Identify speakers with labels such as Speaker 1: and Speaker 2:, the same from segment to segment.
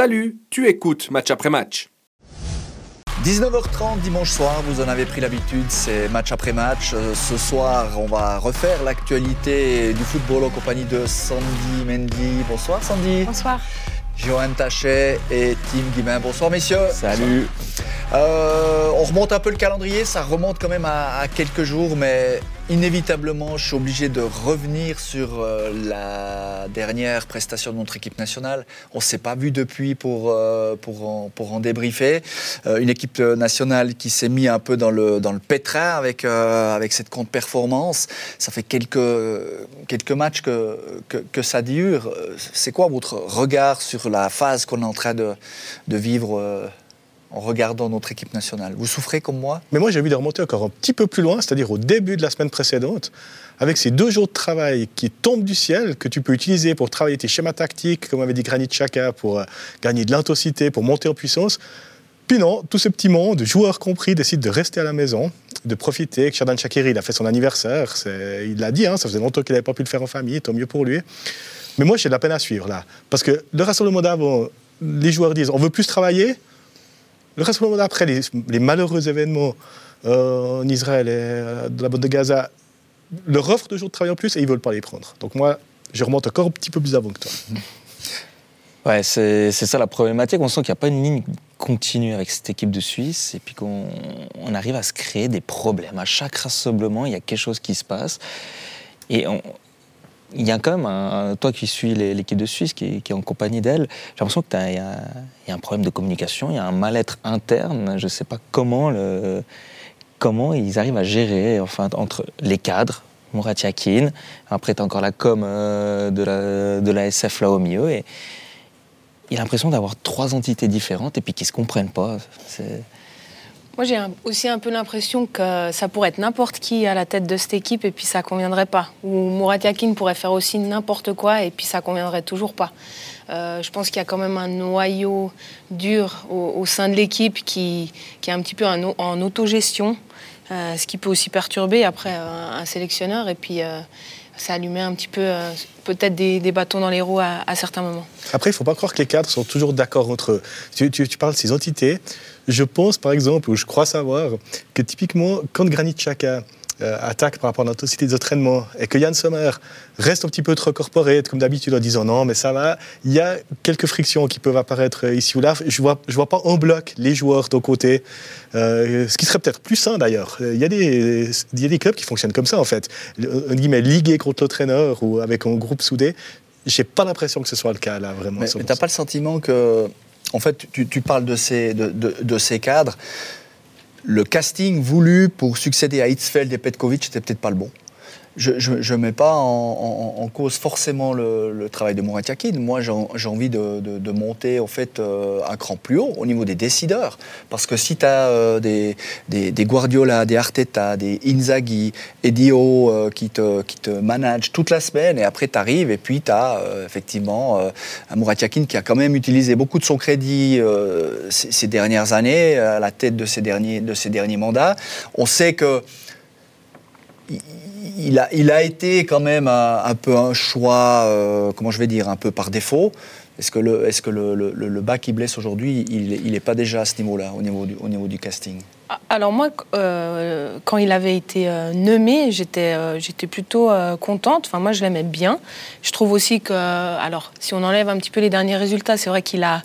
Speaker 1: Salut, tu écoutes match après match.
Speaker 2: 19h30 dimanche soir, vous en avez pris l'habitude, c'est match après match. Euh, ce soir, on va refaire l'actualité du football en compagnie de Sandy Mendy. Bonsoir Sandy.
Speaker 3: Bonsoir.
Speaker 2: Johan Tachet et Tim Guimain. Bonsoir messieurs.
Speaker 4: Salut.
Speaker 2: Euh, on remonte un peu le calendrier, ça remonte quand même à, quelques jours, mais inévitablement, je suis obligé de revenir sur euh, la dernière prestation de notre équipe nationale. On ne s'est pas vu depuis pour, euh, pour, en, pour en débriefer. une équipe nationale qui s'est mise un peu dans le, dans le pétrin avec, avec cette contre-performance. Ça fait quelques, quelques matchs que, que, que ça dure. C'est quoi votre regard sur la phase qu'on est en train de, de vivre en regardant notre équipe nationale. Vous souffrez comme moi
Speaker 4: Mais moi, j'ai envie de remonter encore un petit peu plus loin, c'est-à-dire au début de la semaine précédente, avec ces deux jours de travail qui tombent du ciel, que tu peux utiliser pour travailler tes schémas tactiques, comme avait dit Granit Xhaka, pour euh, gagner de l'intensité, pour monter en puissance. Puis non, tout ce petit monde, joueurs compris, décide de rester à la maison, de profiter. Xherdan Shakiri, il a fait son anniversaire, il l'a dit, hein, ça faisait longtemps qu'il n'avait pas pu le faire en famille, tant mieux pour lui. Mais moi, j'ai de la peine à suivre là. Parce que le rassemblement d'avant, les joueurs disent on veut plus travailler, le rassemblement d'après, les, malheureux événements euh, en Israël et euh, de la bande de Gaza, leur offre de jours de travail en plus et ils ne veulent pas les prendre. Donc moi, je remonte encore un petit peu plus avant que toi.
Speaker 5: Ouais, c'est ça la problématique. On sent qu'il n'y a pas une ligne continue avec cette équipe de Suisse et puis qu'on on arrive à se créer des problèmes. À chaque rassemblement, il y a quelque chose qui se passe. Et on, il y a quand même, un, toi qui suis l'équipe de Suisse, qui, est en compagnie d'elle, j'ai l'impression qu'il y, a un problème de communication, il y a un mal-être interne. Je ne sais pas comment, comment ils arrivent à gérer enfin, entre les cadres, Murat Yakin, après tu as encore la com euh, de, la, de la SF là au milieu, et il a l'impression d'avoir trois entités différentes et puis qui ne se comprennent pas.
Speaker 3: Moi, j'ai aussi un peu l'impression que ça pourrait être n'importe qui à la tête de cette équipe et puis ça conviendrait pas. Ou Murat Yakin pourrait faire aussi n'importe quoi et puis ça conviendrait toujours pas. Euh, je pense qu'il y a quand même un noyau dur au, sein de l'équipe qui, est un petit peu en, autogestion, euh, ce qui peut aussi perturber après un, sélectionneur et puis euh, ça allumait un petit peu peut-être des, bâtons dans les roues à, certains moments.
Speaker 4: Après, il ne faut pas croire que les cadres sont toujours d'accord entre eux. Tu parles de ces entités. Je pense, par exemple, ou je crois savoir, que typiquement, quand Granit Xhaka euh, attaque par rapport à l'intensité des entraînements et que Yann Sommer reste un petit peu trop corporate, comme d'habitude, en disant non, mais ça va, il y a quelques frictions qui peuvent apparaître ici ou là. Je ne vois, je vois pas en bloc les joueurs d'un côté, euh, ce qui serait peut-être plus sain d'ailleurs. Il y, a des, il y a des clubs qui fonctionnent comme ça, en fait. On guillemets, ligués contre l'entraîneur ou avec un groupe soudé. J'ai pas l'impression que ce soit le cas là, vraiment.
Speaker 2: Mais, tu n'as pas le sentiment que en fait, tu, parles de ces, ces cadres. Le casting voulu pour succéder à Hitzfeld et Petkovic n'était peut-être pas le bon je ne mets pas en, cause forcément le, travail de Mourad Yakin. Moi, j'ai envie de, monter en fait, euh, un cran plus haut au niveau des décideurs. Parce que si tu as euh, des, Guardiola, des Arteta, des Inzaghi, Edio euh, qui, te, qui managent toute la semaine et après tu arrives et puis tu as effectivement un Mourad Yakin qui a quand même utilisé beaucoup de son crédit ces, ces, dernières années à la tête de ces derniers, de ces derniers mandats. On sait que il a, il a été quand même un, peu un choix, euh, comment je vais dire, un peu par défaut. Est-ce que le, est que le, le, bas qui blesse aujourd'hui, il n'est pas déjà à ce niveau-là, au niveau au niveau du casting?
Speaker 3: Ah, alors moi, euh, quand il avait été euh, nommé, j'étais j'étais plutôt contente. Enfin, moi, je l'aimais bien. Je trouve aussi que, alors, si on enlève un petit peu les derniers résultats, c'est vrai qu'il a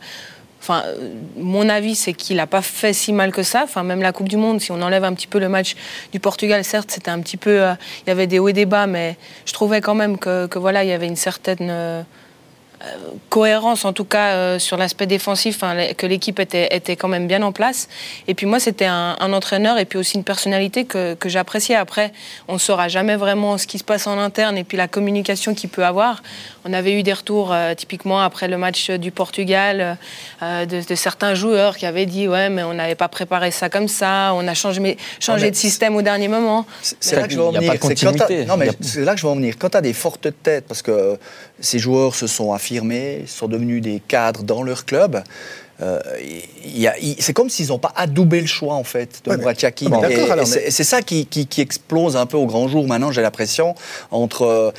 Speaker 3: Enfin, mon avis, c'est qu'il n'a pas fait si mal que ça. Enfin, même la Coupe du Monde, si on enlève un petit peu le match du Portugal, certes, c'était un petit peu, euh, il y avait des hauts et des bas, mais je trouvais quand même que, voilà, il y avait une certaine euh, euh, cohérence en tout cas euh, sur l'aspect défensif, que l'équipe était, quand même bien en place. Et puis moi, c'était un, entraîneur et puis aussi une personnalité que j'appréciais. Après, on ne saura jamais vraiment ce qui se passe en interne et puis la communication qu'il peut avoir. On avait eu des retours euh, typiquement après le match du Portugal de, certains joueurs qui avaient dit ouais mais on n'avait pas préparé ça comme ça, on a changé, changé de système au dernier moment.
Speaker 2: C'est là que je veux en venir. Non mais c'est là que je veux en venir. Quand tu as des fortes têtes, parce que ces joueurs se sont affirmés, sont devenus des cadres dans leur club. Euh, c'est comme s'ils n'ont pas adoubé le choix en fait de
Speaker 4: Ouais. Bon, alors,
Speaker 2: c'est-
Speaker 4: mais-
Speaker 2: c'est ça qui, qui- qui explose un peu au grand jour maintenant, j'ai l'impression. Entre, euh,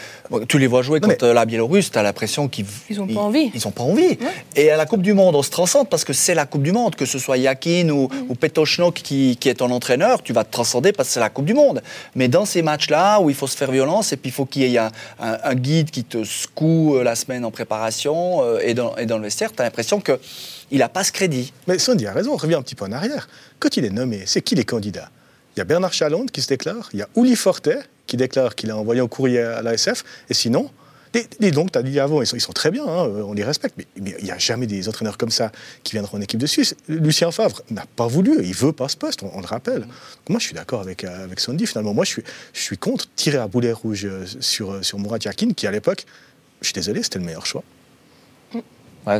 Speaker 2: tu les vois jouer contre la Biélorusse, tu as l'impression qu'ils
Speaker 3: Ils ont pas envie.
Speaker 2: Ils n'ont pas envie. Et à la Coupe du Monde, on se transcende parce que c'est la Coupe du Monde, que ce soit Yakin ou,
Speaker 3: Mm.
Speaker 2: ou Petochnok qui, qui est ton entraîneur, tu vas te transcender parce que c'est la Coupe du Monde. Mais dans ces matchs-là où il faut se faire violence et puis il faut qu'il y ait un, un- un guide qui te secoue euh, la semaine en préparation euh, et, dans, et dans le vestiaire, tu as l'impression qu'il n'a pas ce crédit.
Speaker 4: Mais Sandy a raison, on revient un petit peu en arrière. Quand il est nommé, c'est qui les candidats? Il y a Bernard Chalonde qui se déclare, il y a Uli Fortet qui déclare qu'il a envoyé un courrier à l'ASF, et sinon, et donc, tu as dit avant, ils sont, très bien, hein, on les respecte, mais il n'y a jamais des entraîneurs comme ça qui viendront en équipe de Suisse. Lucien Favre n'a pas voulu, il veut pas ce poste, on, le rappelle. Moi, je suis d'accord avec, euh, Sandy, finalement. Moi, je suis, contre tirer à boulet rouge euh, sur, sur Murat Yakin, qui à l'époque, je suis désolé, c'était le meilleur choix.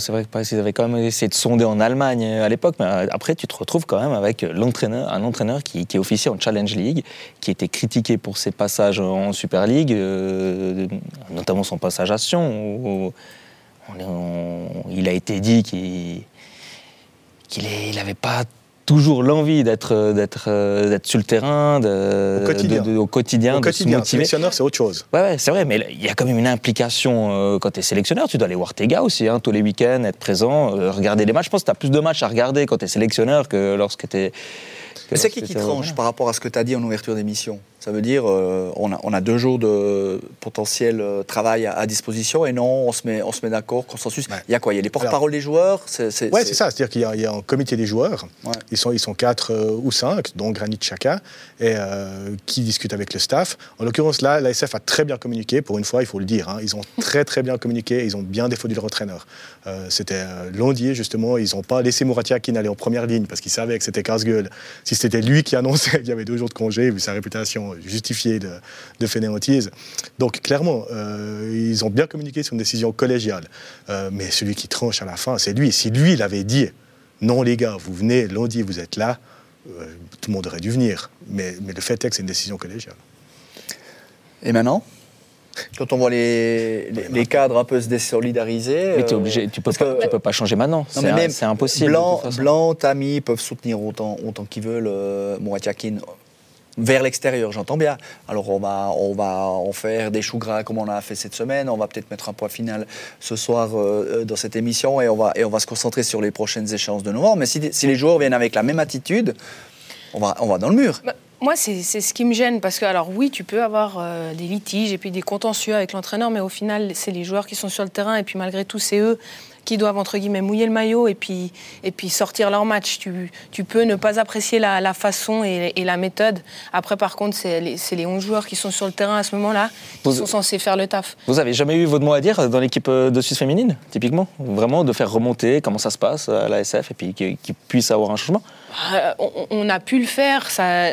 Speaker 5: C'est vrai que ils avaient quand même essayé de sonder en Allemagne euh, à l'époque, mais euh, après, tu te retrouves quand même avec l'entraîneur, un entraîneur qui, est officier en Challenge League, qui était critiqué pour ses passages en Super League, euh, notamment son passage à Sion, où il a été dit qu'il n'avait pas toujours l'envie d'être d'être euh, d'être sur le terrain, de-
Speaker 4: Au quotidien.
Speaker 5: de- de- au quotidien,
Speaker 4: Au
Speaker 5: de
Speaker 4: quotidien,
Speaker 5: se motiver.
Speaker 4: sélectionneur, c'est autre chose.
Speaker 5: Ouais, ouais, c'est vrai, mais il y a quand même une implication euh, quand tu es sélectionneur. Tu dois aller voir tes gars aussi, hein, tous les week-ends, être présent, euh, regarder les matchs. Je pense que tu as plus de matchs à regarder quand tu es sélectionneur que lorsque tu es.
Speaker 2: Mais c'est qui qui tranche par rapport à ce que tu as dit en ouverture d'émission? Ça veut dire, euh, on, a, on a deux jours de potentiel euh, travail à, à disposition et non, on se met, on se met d'accord, consensus. Il y a quoi? Il y a les porte-parole des joueurs? C'est, c'est-
Speaker 4: Ouais, ça. C'est-à-dire qu'il y, a- il y a un comité des joueurs.
Speaker 2: Ouais.
Speaker 4: Ils, sont, ils sont quatre euh, ou cinq, dont Granit Xhaka, et euh, qui discutent avec le staff. En l'occurrence, là, l'ASF a très bien communiqué. Pour une fois, il faut le dire. hein. Ils ont très, très bien communiqué. Ils ont bien défendu leur entraîneur. C'était Londier, justement. Ils n'ont pas laissé Mouratia qui aller en première ligne parce qu'ils savaient que c'était casse-gueule. Si c'était lui qui annonçait qu'il y avait deux jours de congé, vu sa réputation justifiée de, de fainéantise. Donc, clairement, euh, ils ont bien communiqué sur une décision collégiale. Euh, mais celui qui tranche à la fin, c'est lui. Si lui, il avait dit non, les gars, vous venez, lundi, vous êtes là, euh, tout le monde aurait dû venir. Mais, mais le fait est que c'est une décision collégiale.
Speaker 2: Et maintenant Quand on voit les, les, les cadres un peu se désolidariser.
Speaker 5: Mais tu
Speaker 2: euh,
Speaker 5: obligé, tu peux,
Speaker 2: que-
Speaker 5: tu peux pas changer maintenant.
Speaker 2: Non,
Speaker 5: C'est
Speaker 2: mais
Speaker 5: un-
Speaker 2: même
Speaker 5: c'est impossible.
Speaker 2: Blanc. Blanc, Tami peuvent soutenir autant, autant qu'ils veulent euh, vers l'extérieur, j'entends bien. Alors on va, on va en faire des choux gras comme on a fait cette semaine. On va peut-être mettre un point final ce soir euh, euh, dans cette émission et on, va, et on va se concentrer sur les prochaines échéances de novembre. Mais si, les joueurs viennent avec la même attitude, on va, on va dans le mur.
Speaker 3: Bah, moi, c'est c'est ce qui me gêne parce que, alors oui, tu peux avoir euh, des litiges et puis des contentieux avec l'entraîneur, mais au final, c'est les joueurs qui sont sur le terrain et puis malgré tout, c'est eux qui doivent entre guillemets mouiller le maillot et puis, et puis sortir leur match. Tu, tu peux ne pas apprécier la, la façon et, et la méthode. Après, par contre, c'est les, les 11 joueurs qui sont sur le terrain à ce moment-là qui sont censés faire le taf.
Speaker 5: Vous avez jamais eu votre mot à dire dans l'équipe euh, de Suisse féminine, typiquement? Vraiment de faire remonter comment ça se passe à la SF et puis qu'il qu'il puisse avoir un changement?
Speaker 3: On, on a pu le faire,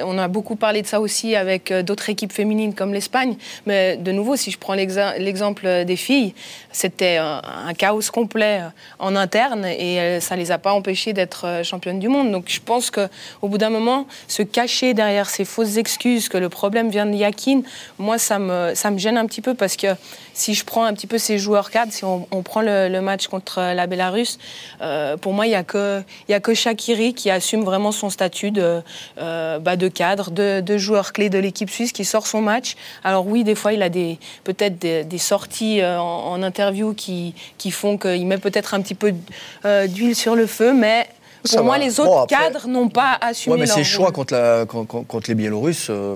Speaker 3: on a beaucoup parlé de ça aussi avec euh, d'autres équipes féminines comme l'Espagne. Mais de nouveau, si je prends l'exem- l'exemple des filles, c'était un, chaos complet euh, en interne et euh, ça les a pas empêchées d'être euh, championnes du monde. Donc je pense qu'au bout d'un moment, se cacher derrière ces fausses excuses que le problème vient de Yakin, moi ça me, gêne un petit peu parce que si je prends un petit peu ces joueurs cadres, si on, prend le, match contre la Bélarus, euh, pour moi il n'y a que, y a que Shakiri qui assume vraiment son statut de, euh, bah, de cadre, de, de joueur clé de l'équipe suisse qui sort son match. Alors oui, des fois, il a des, peut-être des, des sorties euh, en, en interview qui, qui font qu'il met peut-être un petit peu euh, d'huile sur le feu, mais
Speaker 4: Ça
Speaker 3: pour moi,
Speaker 4: va.
Speaker 3: les autres
Speaker 2: Bon, après-
Speaker 3: cadres n'ont pas assumé
Speaker 2: Ouais, mais
Speaker 3: leur
Speaker 2: ces choix contre, la- contre, les Biélorusses, euh,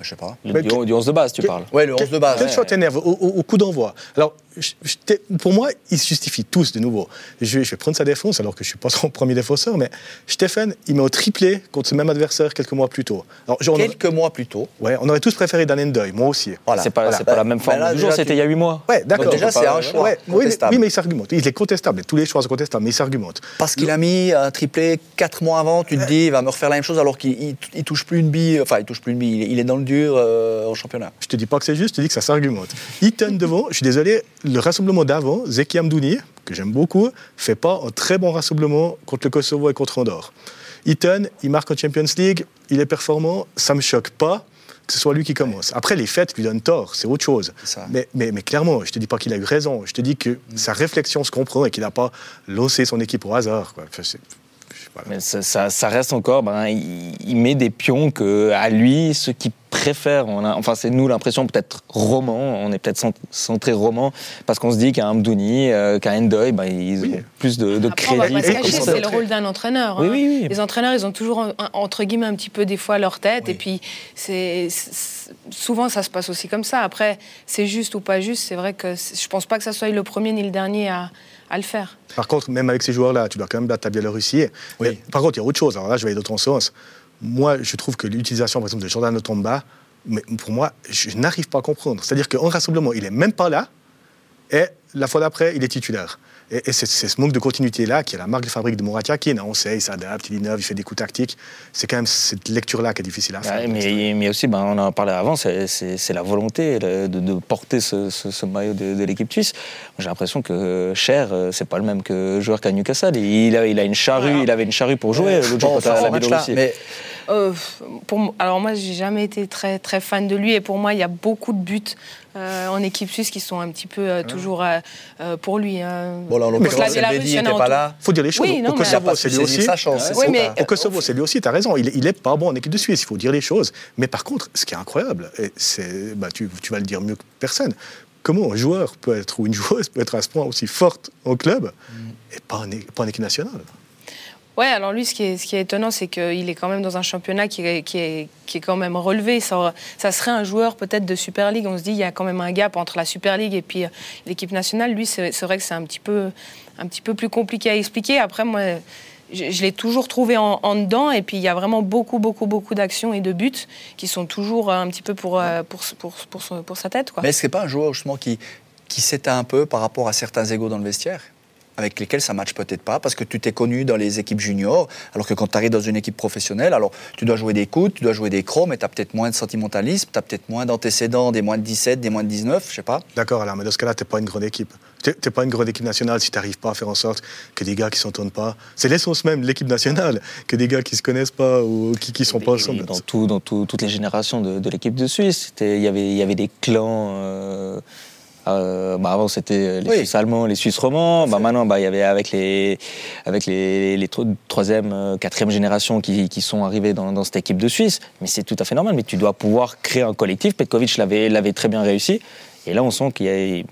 Speaker 2: je sais pas.
Speaker 5: Le-
Speaker 4: Mais
Speaker 5: du,
Speaker 4: que-
Speaker 5: du 11 de base, tu
Speaker 4: que-
Speaker 5: parles.
Speaker 2: Ouais, le 11 de base.
Speaker 4: Quel choix t'énerve au, au- au coup d'envoi? Alors, je- je t'ai- pour moi, ils se justifient tous de nouveau. Je vais, je vais prendre sa défense, alors que je suis pas son premier défenseur, mais Stéphane, il met au triplé contre ce même adversaire quelques mois plus tôt. Alors, aurait,
Speaker 2: Quelques mois plus tôt.
Speaker 4: ouais, on aurait tous préféré Dan Ndeuil, moi aussi.
Speaker 2: Voilà.
Speaker 5: c'est pas,
Speaker 2: Voilà.
Speaker 5: pas la même
Speaker 2: Bah,
Speaker 5: forme
Speaker 2: là,
Speaker 5: du jour, c'était
Speaker 2: tu-
Speaker 5: il y a 8 mois.
Speaker 4: Ouais, d'accord.
Speaker 2: Déjà, c'est un choix
Speaker 4: Ouais, oui, mais,
Speaker 2: contestable.
Speaker 4: oui, mais il s'argumente. Il est contestable. Tous les choix sont contestables, mais il s'argumente.
Speaker 2: Parce qu'il a mis un triplé quatre mois avant, tu te dis, il va me refaire la même chose alors qu'il il, il touche plus une bille, enfin il touche plus une bille, il, est- il est dans le dur euh, au championnat.
Speaker 4: Je te dis pas que c'est juste, je te dis que ça s'argumente. Eaton devant, je suis désolé, le rassemblement d'avant, Zeki Amdouni, que j'aime beaucoup, fait pas un très bon rassemblement contre le Kosovo et contre Andorre. Eaton, il marque en Champions League, il est performant, ça me choque pas. que ce soit lui qui commence. Après, les fêtes lui donnent tort, c'est autre chose. Mais, mais, mais, clairement, je te dis pas qu'il a eu raison. Je te dis que sa réflexion se comprend et qu'il n'a pas lancé son équipe au hasard. Quoi. Enfin,
Speaker 5: voilà. Mais ça, ça, ça, reste encore, ben, il, il, met des pions que, à lui, ceux qui préfèrent, on a, enfin c'est nous l'impression peut-être roman, on est peut-être centré roman, parce qu'on se dit qu'un Amdouni, euh, qu'un Endoy, ben, ils oui. ont plus de, de
Speaker 3: Après,
Speaker 5: crédit.
Speaker 3: On va pas se cacher, c'est le rôle d'un entraîneur.
Speaker 5: Oui,
Speaker 3: hein.
Speaker 5: oui, oui.
Speaker 3: Les entraîneurs, ils ont toujours, entre guillemets, un petit peu des fois leur tête,
Speaker 4: Oui.
Speaker 3: et puis c'est souvent ça se passe aussi comme ça. Après, c'est juste ou pas juste, c'est vrai que je pense pas que ça soit le premier ni le dernier à, à le faire.
Speaker 4: Par contre, même avec ces joueurs-là, tu dois quand même battre ta Biélorussie.
Speaker 2: Oui.
Speaker 4: Mais, par contre, il y a autre chose. Alors là, je vais aller dans ton sens. Moi, je trouve que l'utilisation, par exemple, de Jordan Tomba, mais pour moi, je n'arrive pas à comprendre. C'est-à-dire qu'en rassemblement, il est même pas là, et la fois d'après, il est titulaire. Et, et c'est ce manque de continuité-là qui est la marque de fabrique de Moratiakin. On sait, il s'adapte, il innove, il fait des coups tactiques. C'est quand même cette lecture-là qui est difficile à faire.
Speaker 5: Ouais, mais, mais, aussi, ben, on en parlait avant, c'est la volonté de, de porter ce, ce, ce, maillot de, de l'équipe suisse. J'ai l'impression que Cher, c'est pas le même que joueur qu'à Newcastle. Il a, il a une charrue, ouais. il avait une charrue pour jouer l'autre jour contre la.
Speaker 2: Mais...
Speaker 3: Euh, pour, alors moi, j'ai jamais été très très fan de lui et pour moi, il y a beaucoup de buts euh, en équipe suisse qui sont un petit peu euh, toujours pour lui.
Speaker 2: Bon, là, en l'occurrence, Elbedi n'était pas là.
Speaker 4: faut dire les choses.
Speaker 3: Oui, non,
Speaker 4: au Kosovo, c'est lui aussi.
Speaker 2: Sa chance,
Speaker 3: oui, mais...
Speaker 4: Au Kosovo, c'est lui aussi, tu as raison. Il, il est pas bon en équipe de Suisse, il faut dire les choses. Mais par contre, ce qui est incroyable, et c'est, bah, tu, tu vas le dire mieux que personne, comment un joueur peut être, ou une joueuse peut être à ce point aussi forte au club mm. et pas en, pas en équipe nationale
Speaker 3: Ouais, alors lui, ce qui est, étonnant, c'est qu'il est quand même dans un championnat qui est, quand même relevé. Ça, serait un joueur peut-être de Super League. On se dit, il y a quand même un gap entre la Super League et puis l'équipe nationale. Lui, c'est vrai que c'est un petit peu, plus compliqué à expliquer. Après, moi, je, l'ai toujours trouvé en, dedans. Et puis, il y a vraiment beaucoup, beaucoup, beaucoup d'actions et de buts qui sont toujours un petit peu pour, pour sa tête.
Speaker 2: Mais est-ce que pas un joueur, justement, qui, qui s'éteint un peu par rapport à certains égaux dans le vestiaire? Avec lesquels ça matche peut-être pas, parce que tu t'es connu dans les équipes juniors, alors que quand tu arrives dans une équipe professionnelle, alors tu dois jouer des coups, tu dois jouer des crocs, mais tu as peut-être moins de sentimentalisme, tu as peut-être moins d'antécédents, des moins de 17, des moins de 19, je sais pas.
Speaker 4: D'accord, alors, mais dans ce cas-là, tu pas une grande équipe. Tu n'es pas une grande équipe nationale si tu n'arrives pas à faire en sorte que des gars qui ne s'entendent pas. C'est l'essence même de l'équipe nationale, que des gars qui ne se connaissent pas ou qui ne sont pas ensemble.
Speaker 5: Dans, tout, dans tout, toutes les générations de, de l'équipe de Suisse, il y avait, y avait des clans. Euh euh, bah avant c'était les oui. Suisses allemands, les Suisses romans. Bah maintenant bah il y avait avec les avec les, les troisième, euh, quatrième génération qui, qui sont arrivés dans, dans, cette équipe de Suisse. Mais c'est tout à fait normal. Mais tu dois pouvoir créer un collectif. Petkovic l'avait l'avait très bien réussi. Et là on sent qu'il y a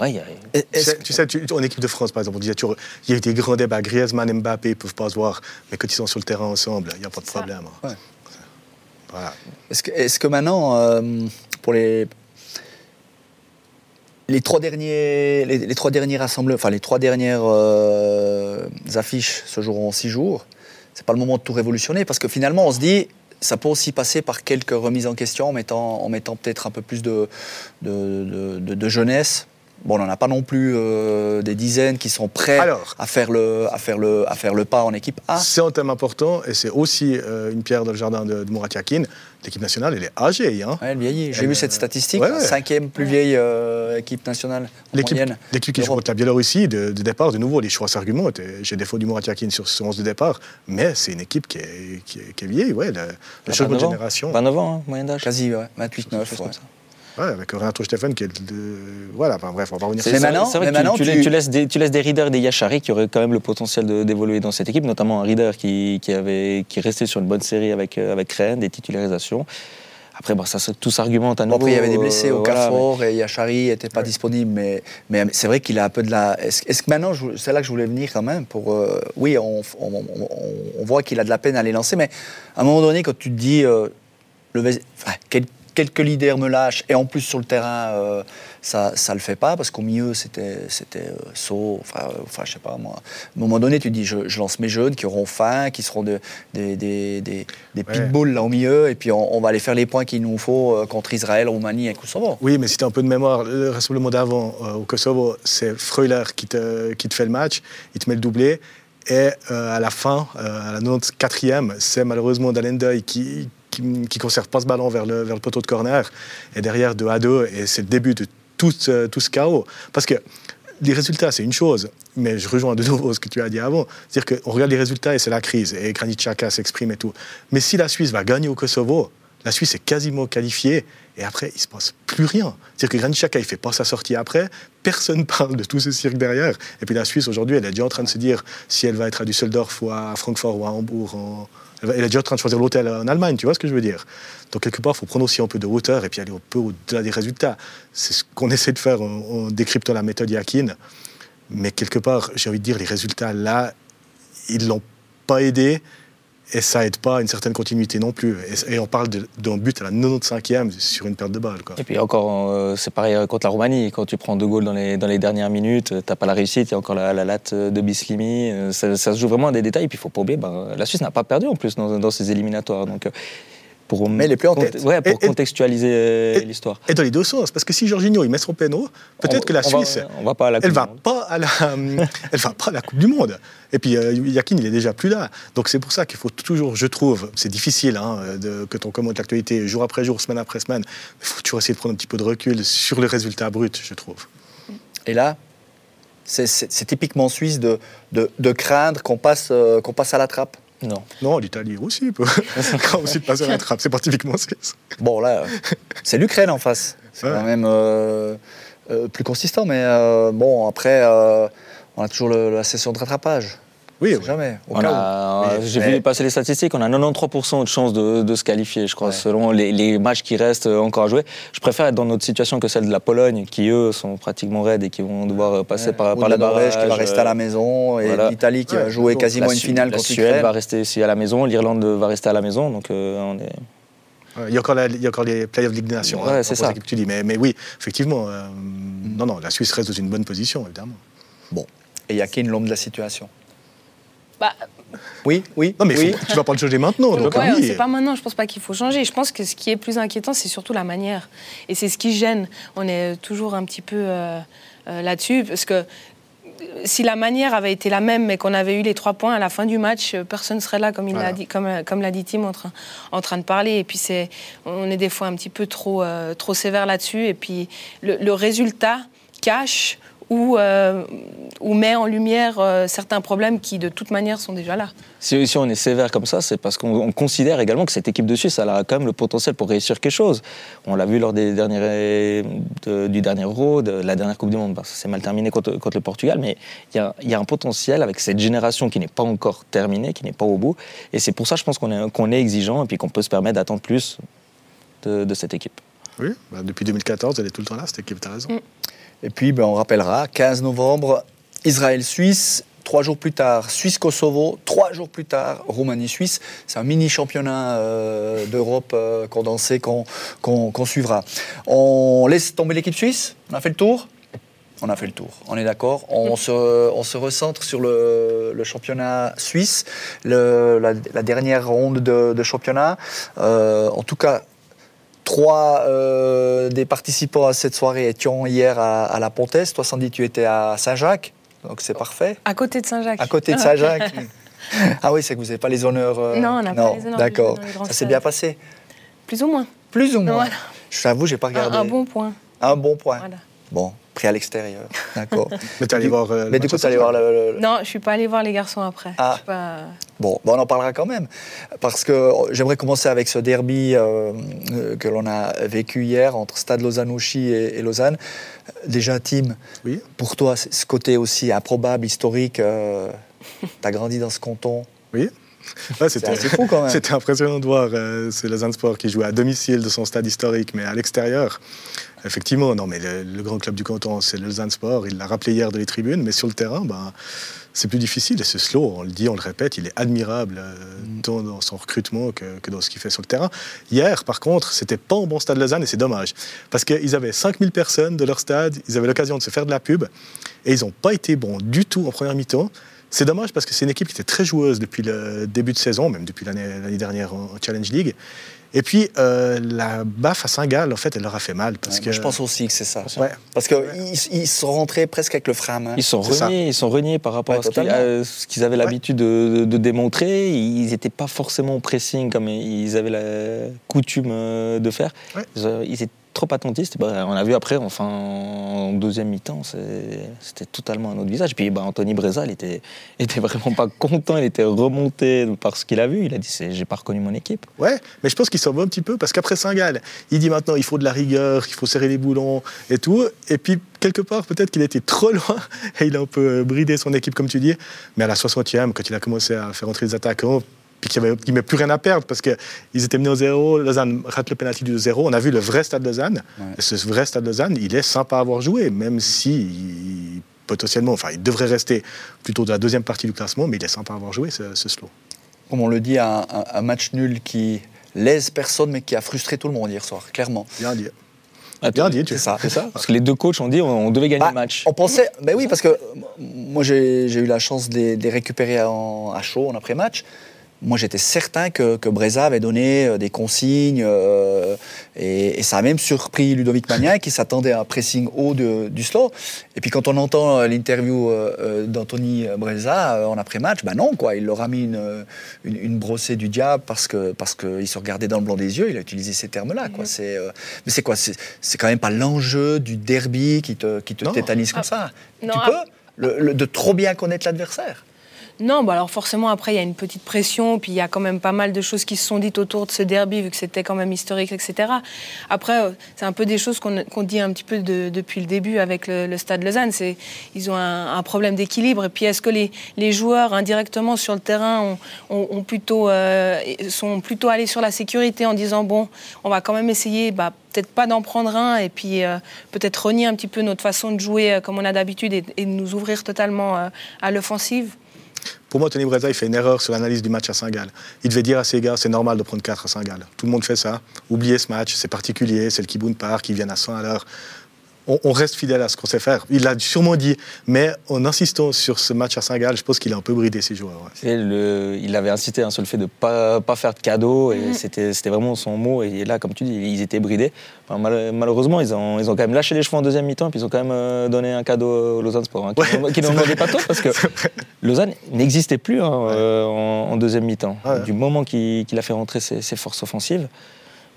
Speaker 5: Ouais, a...
Speaker 4: Tu sais, tu, en équipe de France, par exemple, on disait, tu, il y a eu des grands débats. Griezmann, Mbappé, ils peuvent pas se voir, mais quand ils sont sur le terrain ensemble, il n'y a pas de problème.
Speaker 2: Ouais. Voilà. Est-ce que, est que, maintenant, euh, pour les les trois derniers, dernières euh, affiches se joueront en six jours. C'est pas le moment de tout révolutionner parce que finalement on se dit ça peut aussi passer par quelques remises en question en mettant, peut-être un peu plus de jeunesse. Bon, on n'en a pas non plus euh, des dizaines qui sont prêts
Speaker 4: Alors,
Speaker 2: à, faire le, à, faire le, à faire le pas en équipe A.
Speaker 4: C'est un thème important et c'est aussi euh, une pierre dans le jardin de, de Murat Yakin. L'équipe nationale, elle est âgée. Hein.
Speaker 2: Ouais, elle vieillit. J'ai vu cette statistique. Ouais, ouais. Cinquième plus vieille euh, équipe nationale moyenne.
Speaker 4: L'équipe qui joue contre la Biélorussie, de, de, départ, de nouveau, les choix s'argumentent. J'ai défendu Murat Yakin sur ce 11 de départ, mais c'est une équipe qui est, qui est, qui est vieille. Ouais, le, le changement de génération.
Speaker 5: 29 ans, hein, moyenne d'âge.
Speaker 2: Quasi, ouais, 28-9. Ouais.
Speaker 4: Avec Renato Steffen qui est de... Voilà, enfin, bref, on va revenir
Speaker 5: sur ça. C'est vrai que tu, tu, tu, tu, laisses des, tu laisses des Reader, des Yachari qui auraient quand même le potentiel d'évoluer dans cette équipe, notamment un Reader qui, qui, avait, qui restait sur une bonne série avec, avec Rennes, des titularisations. Après, bon, ça, tout s'argumente à nouveau.
Speaker 2: Après, il y avait des blessés euh, au Carrefour voilà, mais... et Yachari n'était pas ouais. disponible, mais, mais c'est vrai qu'il a un peu de la. Est-ce est que maintenant, c'est là que je voulais venir quand même pour. Euh, oui, on, on, on, on voit qu'il a de la peine à les lancer, mais à un moment donné, quand tu te dis. Euh, le, enfin, quel, quelques leaders me lâchent et en plus sur le terrain euh, ça ça le fait pas parce qu'au milieu c'était c'était euh, saut enfin euh, enfin je sais pas moi. À un moment donné tu dis je, je lance mes jeunes qui auront faim qui seront de, des des, des, des pitbulls là au milieu et puis on, on, va aller faire les points qu'il nous faut euh, contre Israël Roumanie et Kosovo.
Speaker 4: Oui mais si tu as un peu de mémoire le rassemblement d'avant euh, au Kosovo c'est Freuler qui te qui te fait le match il te met le doublé et à la fin, à la 94e, c'est malheureusement Dalendeuil qui, qui ne conserve pas ce ballon vers le, poteau de corner. Et derrière, 2 à 2, et c'est le début de tout, ce chaos. Parce que les résultats, c'est une chose, mais je rejoins de nouveau ce que tu as dit avant. C'est-à-dire qu'on regarde les résultats et c'est la crise, et Granit Xhaka s'exprime et tout. Mais si la Suisse va gagner au Kosovo, la Suisse est quasiment qualifiée. Et après, il se passe plus rien. C'est-à-dire que Granit Xhaka, il fait pas sa sortie après. Personne parle de tout ce cirque derrière. Et puis la Suisse, aujourd'hui, elle est déjà en train de se dire si elle va être à Düsseldorf ou à Francfort ou à Hambourg. Elle est déjà en train de choisir l'hôtel en Allemagne, tu vois ce que je veux dire Donc quelque part, il faut prendre aussi un peu de hauteur et puis aller un peu au-delà des résultats. C'est ce qu'on essaie de faire en, décryptant la méthode Yakin. Mais quelque part, j'ai envie de dire, les résultats là, ils l'ont pas aidé et ça aide pas à une certaine continuité non plus. Et, on parle d'un but à la 95e sur une perte de balle.
Speaker 5: Et puis encore, euh, c'est pareil euh, contre la Roumanie. Quand tu prends deux goals dans les, dans les dernières minutes, euh, t'as pas la réussite, il y a encore la, la latte de Bislimi. Ça, se joue vraiment à des détails. Et puis il faut pas oublier, ben, la Suisse n'a pas perdu en plus dans, dans ses éliminatoires. Donc, pour,
Speaker 2: Mais est plus en tête.
Speaker 5: Ouais, pour
Speaker 4: Et-
Speaker 5: contextualiser euh, l'histoire.
Speaker 4: Et dans les deux sens, parce que si Jorginho il met son péno, peut-être que la
Speaker 5: va-
Speaker 4: Suisse,
Speaker 5: on va pas à la
Speaker 4: elle va pas à la, elle va pas à la Coupe du Monde. Et puis euh, Yakin, il est déjà plus là. Donc c'est pour ça qu'il faut toujours, je trouve, c'est difficile hein, de, que on commente l'actualité jour après jour, semaine après semaine. Il faut toujours essayer de prendre un petit peu de recul sur le résultat brut, je trouve.
Speaker 2: Et là, c'est typiquement suisse de, de, de craindre qu'on passe, euh, qu'on passe à la trappe.
Speaker 5: Non.
Speaker 4: Non, l'Italie aussi peut. Quand aussi de passer à la trappe, c'est pas typiquement.
Speaker 2: Bon, là, c'est l'Ukraine en face. C'est
Speaker 4: Ouais.
Speaker 2: quand même euh, euh, plus consistant. Mais euh, bon, après, on a toujours le- la session de rattrapage.
Speaker 4: Oui,
Speaker 2: jamais. Au
Speaker 5: On
Speaker 2: cas où.
Speaker 5: a-
Speaker 2: Mais-
Speaker 5: J'ai
Speaker 2: mais-
Speaker 5: vu passer les statistiques, on a 93% de chances de, de se qualifier, je crois,
Speaker 2: Ouais.
Speaker 5: selon les, les matchs qui restent encore à jouer. Je préfère être dans notre situation que celle de la Pologne, qui eux sont pratiquement raides et qui vont devoir passer par,
Speaker 2: Ou
Speaker 5: par
Speaker 2: de
Speaker 5: les
Speaker 2: la Norvège qui va rester à la
Speaker 5: euh,
Speaker 2: maison et
Speaker 5: voilà.
Speaker 2: l'Italie qui va jouer quasiment
Speaker 5: la
Speaker 2: une finale
Speaker 5: La
Speaker 2: contre
Speaker 5: Suède va rester ici à la maison, l'Irlande va rester à la maison, donc euh, on est.
Speaker 4: Ouais, Il y, a encore la- il y a encore les Playoffs de Ligue des Nations.
Speaker 5: Ouais,
Speaker 4: hein,
Speaker 5: c'est ça.
Speaker 4: que tu dis. Mais, mais oui, effectivement, euh, non, non, la Suisse reste dans une bonne position, évidemment.
Speaker 2: Bon. Et Yakin, l'homme de la situation.
Speaker 3: Bah,
Speaker 2: Oui, oui,
Speaker 4: Non, mais
Speaker 2: oui.
Speaker 4: faut- tu vas pas le changer maintenant. Donc,
Speaker 3: ouais,
Speaker 4: oui.
Speaker 3: c'est pas maintenant, je pense pas qu'il faut changer. Je pense que ce qui est plus inquiétant, c'est surtout la manière. Et c'est ce qui gêne. On est toujours un petit peu euh, euh, là-dessus, parce que euh, si la manière avait été la même, mais qu'on avait eu les trois points à la fin du match, personne ne serait là, comme il
Speaker 4: Voilà.
Speaker 3: l'a dit, comme, comme l'a dit Tim, en train, en train de parler. Et puis c'est, on est des fois un petit peu trop, euh, trop sévère là-dessus. Et puis le, le résultat cache ou, euh, ou met en lumière euh, certains problèmes qui, de toute manière, sont déjà là.
Speaker 5: Si, si on est sévère comme ça, c'est parce qu'on on considère également que cette équipe de Suisse elle a quand même le potentiel pour réussir quelque chose. On l'a vu lors des derniers, de- du dernier Euro, de la dernière Coupe du Monde. Bah, ça s'est mal terminé contre, contre le Portugal, mais il y a, il y a un potentiel avec cette génération qui n'est pas encore terminée, qui n'est pas au bout. Et c'est pour ça, je pense qu'on est, qu'on est exigeant et puis qu'on peut se permettre d'attendre plus de, de cette équipe.
Speaker 4: Oui, bah, depuis 2014, elle est tout le temps là, cette équipe, tu as raison.
Speaker 3: Mm.
Speaker 2: Et puis, ben, on rappellera, 15 novembre, Israël-Suisse. Trois jours plus tard, Suisse-Kosovo. Trois jours plus tard, Roumanie-Suisse. C'est un mini championnat euh, d'Europe euh, condensé qu'on suivra. On laisse tomber l'équipe suisse? On a fait le tour? On a fait le tour, on est d'accord. On se, on se recentre sur le, le championnat suisse, le- la, la dernière ronde de, de championnat. Euh, en tout cas, trois euh, des participants à cette soirée étions hier à, à la Pontaise. Toi, Sandy, tu étais à Saint-Jacques, donc c'est parfait.
Speaker 3: À côté de Saint-Jacques.
Speaker 2: À côté de Saint-Jacques. ah oui, c'est que vous n'avez pas les honneurs. euh,
Speaker 3: Non, on n'a pas les honneurs
Speaker 2: D'accord. Ça s'est bien passé
Speaker 3: Plus ou moins.
Speaker 2: Plus ou moins
Speaker 3: Voilà.
Speaker 2: Je t'avoue, j'ai pas
Speaker 3: Un,
Speaker 2: regardé.
Speaker 3: un bon point.
Speaker 2: Un bon point.
Speaker 3: Voilà.
Speaker 2: Bon, pris à l'extérieur. D'accord.
Speaker 4: Mais tu allé voir. euh,
Speaker 2: Mais du coup, tu allais voir le, le-
Speaker 3: Non, je suis pas allée voir les garçons après.
Speaker 2: Ah.
Speaker 3: Je suis pas-
Speaker 2: Bon, ben, on en parlera quand même. Parce que j'aimerais commencer avec ce derby euh, euh, que l'on a vécu hier entre Stade Lausanne-Ouchy et, et Lausanne. Déjà, Tim,
Speaker 4: Oui.
Speaker 2: pour toi, ce côté aussi improbable, historique, tu as grandi dans ce canton.
Speaker 4: Oui. Ouais, c'était
Speaker 2: assez fou quand même.
Speaker 4: c'était impressionnant de voir. euh, c'est Lausanne Sport qui jouait à domicile de son stade historique, mais à l'extérieur. Effectivement, non, mais le, le grand club du canton, c'est le Lausanne Sport. Il l'a rappelé hier dans les tribunes, mais sur le terrain, ben, c'est plus difficile. Et ce slow, on le dit, on le répète, il est admirable, euh, tant dans son recrutement que, que dans ce qu'il fait sur le terrain. Hier, par contre, c'était pas un bon stade Lausanne et c'est dommage. Parce qu'ils avaient 5000 personnes de leur stade, ils avaient l'occasion de se faire de la pub et ils n'ont pas été bons du tout en première mi-temps. C'est dommage parce que c'est une équipe qui était très joueuse depuis le début de saison, même depuis l'année dernière en en Challenge League. Et puis, euh, la baffe à Saint-Gall, en fait, elle leur a fait mal. Parce
Speaker 2: Ouais,
Speaker 4: que,
Speaker 2: Je pense aussi que c'est ça.
Speaker 4: Ouais.
Speaker 2: Parce qu'ils ils sont rentrés presque avec le frein à main.
Speaker 5: Ils sont
Speaker 4: ça.
Speaker 5: reniés, ils sont reniés par rapport
Speaker 2: Ouais,
Speaker 5: à ce qu'ils, avaient l'habitude de, de- de démontrer. Ils n'étaient pas forcément au pressing comme ils avaient la coutume euh, de faire. Ils, euh, ils étaient trop attentiste. Bah, on a vu après, enfin, en deuxième mi-temps, c'était totalement un autre visage. Puis bah, Anthony Breza, il était, était vraiment pas content, il était remonté par ce qu'il a vu. Il a dit J'ai pas reconnu mon équipe.
Speaker 4: Ouais, mais je pense qu'il s'en va un petit peu parce qu'après Saint-Gall, il dit maintenant il faut de la rigueur, il faut serrer les boulons et tout. Et puis, quelque part, peut-être qu'il était trop loin et il a un peu bridé son équipe, comme tu dis. Mais à la 60e, quand il a commencé à faire entrer les attaquants, puis qu'il n'y avait plus rien à perdre parce qu'ils étaient menés au zéro, Lausanne rate le pénalty du zéro. On a vu le vrai stade Lausanne.
Speaker 2: Ouais.
Speaker 4: Et ce vrai stade Lausanne, il est sympa à avoir joué, même si il- potentiellement, enfin, il devrait rester plutôt de la deuxième partie du classement, mais il est sympa à avoir joué ce, ce slow.
Speaker 2: Comme on le dit, un, un- un match nul qui lèse personne, mais qui a frustré tout le monde hier soir, clairement.
Speaker 4: Bien dit. Bien dit, tu
Speaker 2: C'est ça.
Speaker 5: C'est ça Parce que les deux coachs ont dit on, on devait gagner
Speaker 2: Bah,
Speaker 5: le match.
Speaker 2: On pensait, ben oui, parce que moi j'ai j'ai eu la chance de les, de les récupérer en- à chaud en après-match. Moi j'étais certain que, que Breza avait donné euh, des consignes euh, et, et ça a même surpris Ludovic Magnin qui s'attendait à un pressing haut de- du slow. Et puis quand on entend euh, l'interview d'Anthony Breza en après-match, ben non quoi, il leur a mis une, une, une brossée du diable parce que parce qu'il se regardait dans le blanc des yeux. Il a utilisé ces termes-là quoi. C'est euh, mais c'est quoi? C'est c'est quand même pas l'enjeu du derby qui te qui te tétanise comme
Speaker 3: Ah,
Speaker 2: ça.
Speaker 3: non,
Speaker 2: tu
Speaker 3: ah.
Speaker 2: peux le- le- de trop bien connaître l'adversaire.
Speaker 3: Non, bah alors forcément, après, il y a une petite pression, puis il y a quand même pas mal de choses qui se sont dites autour de ce derby, vu que c'était quand même historique, etc. Après, euh, c'est un peu des choses qu'on dit un petit peu de- depuis le début avec le, Stade Lausanne. Ils ont un, problème d'équilibre. Et puis, est-ce que les, joueurs, indirectement sur le terrain, ont, plutôt, euh, sont plutôt allés sur la sécurité en disant, bon, on va quand même essayer, bah, peut-être pas d'en prendre un, et puis euh, peut-être renier un petit peu notre façon de jouer comme on a d'habitude et, et de nous ouvrir totalement à l'offensive?
Speaker 4: Pour moi, Tony Breza, il fait une erreur sur l'analyse du match à Saint-Gall. Il devait dire à ses gars, c'est normal de prendre 4 à Saint-Gall. Tout le monde fait ça. Oubliez ce match, c'est particulier, c'est le Kiboun Park, ils viennent à 100 à l'heure. On, on reste fidèle à ce qu'on sait faire. Il l'a sûrement dit, mais en insistant sur ce match à Saint-Gall, je pense qu'il a un peu bridé ses joueurs. ouais.
Speaker 5: Et le- il avait incité hein, sur le fait de ne pas, pas faire de cadeaux, et
Speaker 3: Mhm.
Speaker 5: c'était c'était vraiment son mot. Et là, comme tu dis, ils étaient bridés. Enfin, mal- malheureusement, ils ont, ils ont quand même lâché les chevaux en deuxième mi-temps, et puis ils ont quand même euh, donné un cadeau au Lausanne Sport, hein, qui
Speaker 4: Ouais.
Speaker 5: n'en- qui n'en demandait pas trop, parce que Lausanne n'existait plus hein, euh, en, en deuxième mi-temps.
Speaker 4: Ouais.
Speaker 5: Du moment qu'il qu'il a fait rentrer ses, ses forces offensives,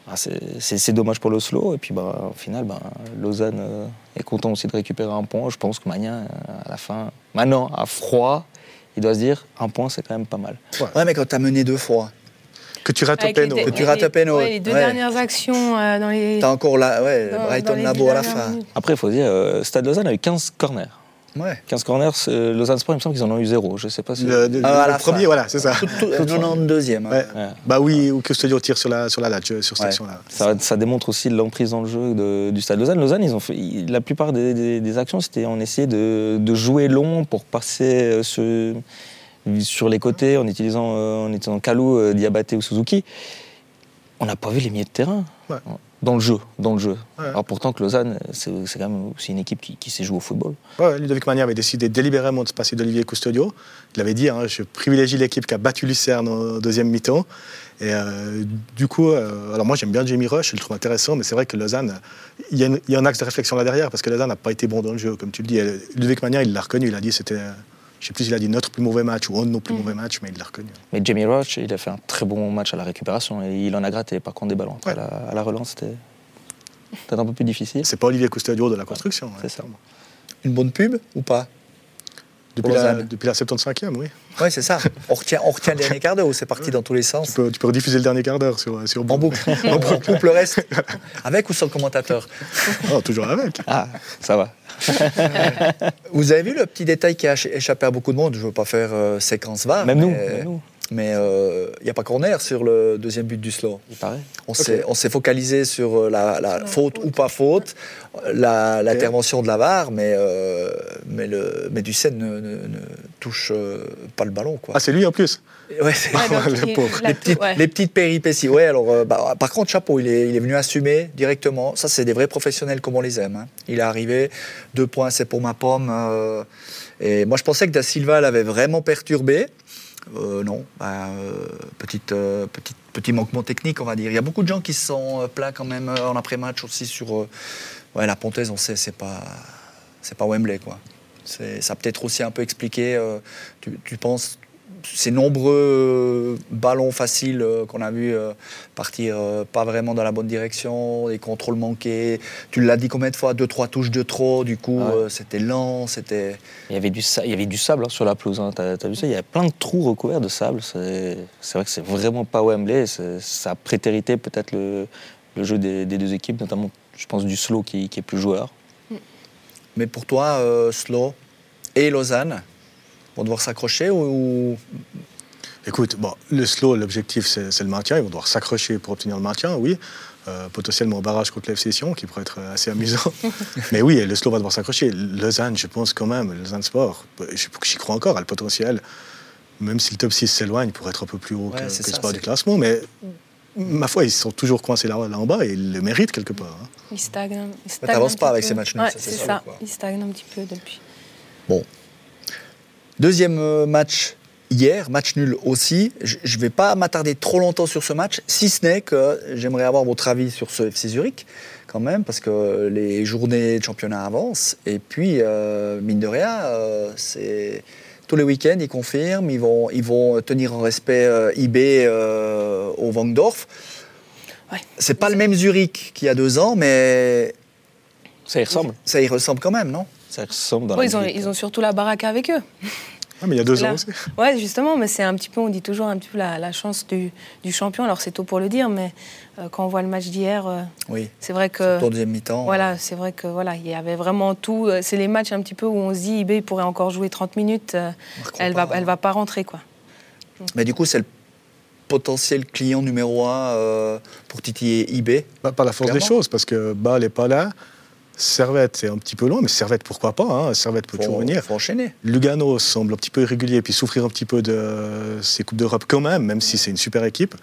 Speaker 5: bah, c'est- dommage pour l'Oslo. Et puis, bah, au final, bah, Lausanne euh, est content aussi de récupérer un point. Je pense que Magnin, euh, à la fin, maintenant, à froid, il doit se dire un point, c'est quand même pas mal.
Speaker 2: Ouais, mais quand tu as mené deux fois,
Speaker 4: Que tu rates au péno.
Speaker 3: deux-
Speaker 2: Que tu rates à peine,
Speaker 3: ouais,
Speaker 2: ouais.
Speaker 3: les deux
Speaker 2: Ouais.
Speaker 3: dernières actions euh, dans les.
Speaker 2: tu as encore la, ouais,
Speaker 3: dans- dans
Speaker 2: Brighton
Speaker 3: les
Speaker 2: Labo à la fin.
Speaker 3: minutes.
Speaker 5: Après, il faut dire, euh, Stade Lausanne a eu 15 corners.
Speaker 2: Ouais.
Speaker 5: 15 corners, c'est- Lausanne Sport, il me semble qu'ils en ont eu zéro. Je sais pas si.
Speaker 4: Le, le-
Speaker 2: Ah,
Speaker 4: le premier,
Speaker 2: fin.
Speaker 4: voilà, c'est ça.
Speaker 2: Tout, tout, 92e. hein.
Speaker 4: Ouais.
Speaker 5: Ouais.
Speaker 4: Bah oui, ou que Studio tire sur la, sur la latch, sur cette
Speaker 2: Ouais.
Speaker 4: action-là.
Speaker 5: Ça, ça démontre aussi l'emprise dans le jeu de- du Stade Lausanne. Lausanne, ils ont fait, ils- la plupart des, des- des actions, c'était on essayait de, de jouer long pour passer euh, sur, sur les côtés en utilisant, euh, en utilisant Kalou, euh, Diabaté ou Suzuki. On n'a pas vu les milieux de terrain
Speaker 4: Ouais.
Speaker 5: Dans le jeu, dans le jeu.
Speaker 4: Ouais.
Speaker 5: Alors pourtant que Lausanne, c'est quand même aussi une équipe qui, qui sait jouer au football.
Speaker 4: Ouais, Ludovic Magnin avait décidé délibérément de se passer d'Olivier Custodio. Il avait dit, hein, je privilégie l'équipe qui a battu Lucerne au deuxième mi-temps. Et euh, du coup, euh, alors moi j'aime bien Jamie Rush, je le trouve intéressant, mais c'est vrai que Lausanne, il y, a y un axe de réflexion là derrière, parce que Lausanne n'a pas été bon dans le jeu, comme tu le dis. Ludovic Magnin, il l'a reconnu, il a dit c'était, je sais plus s'il a dit notre plus mauvais match ou un de nos plus mauvais matchs, mais il l'a reconnu.
Speaker 5: Mais Jamie Roach, il a fait un très bon match à la récupération et il en a gratté par contre des ballons.
Speaker 4: Ouais.
Speaker 5: à, la, à la relance, c'était peut-être un peu plus difficile.
Speaker 4: C'est pas Olivier Custodio de la construction.
Speaker 5: c'est ça.
Speaker 2: Une bonne pub ou pas?
Speaker 4: Depuis la, depuis la 75e, oui.
Speaker 2: Ouais, c'est ça. On retient, on retient le dernier quart d'heure où c'est parti dans tous les
Speaker 4: Tu
Speaker 2: sens.
Speaker 4: peux, tu peux rediffuser le dernier quart d'heure sur, sur
Speaker 2: En boucle. On coupe le reste. Avec ou sans commentateur?
Speaker 4: Oh, toujours avec.
Speaker 5: Ah, ça va.
Speaker 2: Vous avez vu le petit détail qui a écha- échappé à beaucoup de monde? Je ne veux pas faire euh, séquence VAR.
Speaker 5: Même nous,
Speaker 2: mais-
Speaker 5: même nous,
Speaker 2: Mais euh, il n'y a pas corner sur le deuxième but du slow.
Speaker 5: il paraît.
Speaker 2: On s'est focalisé sur euh, la, la faute ou pas faute, la- l'intervention de la VAR, mais, euh, mais, le, mais Ducène ne, ne- ne touche euh, pas le ballon. Quoi.
Speaker 4: Ah, c'est lui en plus.
Speaker 2: Ouais, c'est-
Speaker 4: le pauvre.
Speaker 2: les, petites,
Speaker 3: ouais.
Speaker 2: les petites péripéties. Ouais, alors, euh, bah, par contre, chapeau, il est, il est venu assumer directement. Ça, c'est des vrais professionnels comme on les aime. hein. Il est arrivé, deux points, c'est pour ma pomme. euh, et moi, je pensais que Da Silva l'avait vraiment perturbé. Euh, non, bah, petite, petite, petit manquement technique, on va dire. Il y a beaucoup de gens qui se sont plaints quand même en après-match aussi sur ouais, la Pontaise. On sait, c'est pas, c'est pas Wembley, quoi. C'est- Ça a peut-être aussi un peu expliqué. tu, tu penses ces nombreux ballons faciles euh, qu'on a vu euh, partir euh, pas vraiment dans la bonne direction, les contrôles manqués. Tu l'as dit combien de fois? Deux, trois touches de trop, du coup,
Speaker 5: Ouais.
Speaker 2: euh, c'était lent, c'était.
Speaker 5: Il y avait du, sa- il y avait du sable hein, sur la pelouse. hein. T'as as vu ça? Il y a plein de trous recouverts de sable. C'est c'est vrai que c'est vraiment pas Wembley. C'est- Ça a prétérité peut-être le, le jeu des, des deux équipes, notamment, je pense, du slow qui, qui est plus joueur.
Speaker 2: Mais pour toi, euh, Slow et Lausanne vont devoir s'accrocher ou.
Speaker 4: Écoute, bon, le slow, l'objectif, c'est c'est le maintien. Ils vont devoir s'accrocher pour obtenir le maintien, oui. Euh, potentiellement un barrage contre l'FC Sion, qui pourrait être assez amusant. Mais oui, le slow va devoir s'accrocher. Lausanne, je pense quand même, Lausanne Sport, je- j'y crois encore à le potentiel. Même si le top 6 s'éloigne, pour être un peu plus haut
Speaker 2: Ouais,
Speaker 4: que, que le
Speaker 2: ça,
Speaker 4: sport
Speaker 2: c'est-
Speaker 4: du classement. Mais ma foi, ils sont toujours coincés là, là en bas et ils le méritent quelque part. hein.
Speaker 3: Il stagne. il
Speaker 2: Mais
Speaker 3: stagne
Speaker 2: t'avances
Speaker 3: un
Speaker 2: pas avec
Speaker 3: peu.
Speaker 2: ces matchs nuls,
Speaker 3: Ouais,
Speaker 2: c'est
Speaker 3: ça.
Speaker 2: quoi.
Speaker 3: Il stagne un petit peu depuis.
Speaker 2: Deuxième euh, match hier, match nul aussi. Je ne vais pas m'attarder trop longtemps sur ce match, si ce n'est que j'aimerais avoir votre avis sur ce FC Zurich, quand même, parce que les journées de championnat avancent. Et puis, euh, mine de rien, euh, c'est. Tous les week-ends, ils confirment, ils vont, ils vont tenir en respect euh, IB euh, au Wangdorf.
Speaker 3: Ouais.
Speaker 2: C'est pas le même Zurich qu'il y a deux ans, mais
Speaker 5: Ça y ressemble.
Speaker 2: ça y ressemble quand même, non?
Speaker 5: Ça ressemble dans
Speaker 3: Ouais,
Speaker 5: la
Speaker 3: ils, ont,
Speaker 5: limite.
Speaker 3: ils ont surtout la baraque avec eux.
Speaker 4: Ah, mais il y a deux
Speaker 3: Là.
Speaker 4: ans aussi.
Speaker 3: Ouais, justement, mais c'est un petit peu, on dit toujours un petit peu la, la chance du, du champion. Alors c'est tôt pour le dire, mais euh, quand on voit le match d'hier, euh,
Speaker 2: Oui.
Speaker 3: c'est vrai que.
Speaker 2: Au deuxième mi-temps.
Speaker 3: Voilà, c'est vrai que voilà, il y avait vraiment tout. Euh, C'est les matchs un petit peu où on se dit, IB pourrait encore jouer 30 minutes, euh, elle
Speaker 2: pas,
Speaker 3: va,
Speaker 2: hein.
Speaker 3: elle va pas rentrer quoi.
Speaker 2: Mais du coup, c'est le potentiel client numéro un euh, pour titiller IB.
Speaker 4: Bah, par la force des choses, parce que Bâle n'est pas là. Servette, c'est un petit peu loin, mais Servette, pourquoi pas hein, Servette peut toujours
Speaker 2: faut,
Speaker 4: venir.
Speaker 2: faut enchaîner.
Speaker 4: Lugano semble un petit peu irrégulier, puis souffrir un petit peu de ses Coupes d'Europe quand même, même si c'est une super équipe.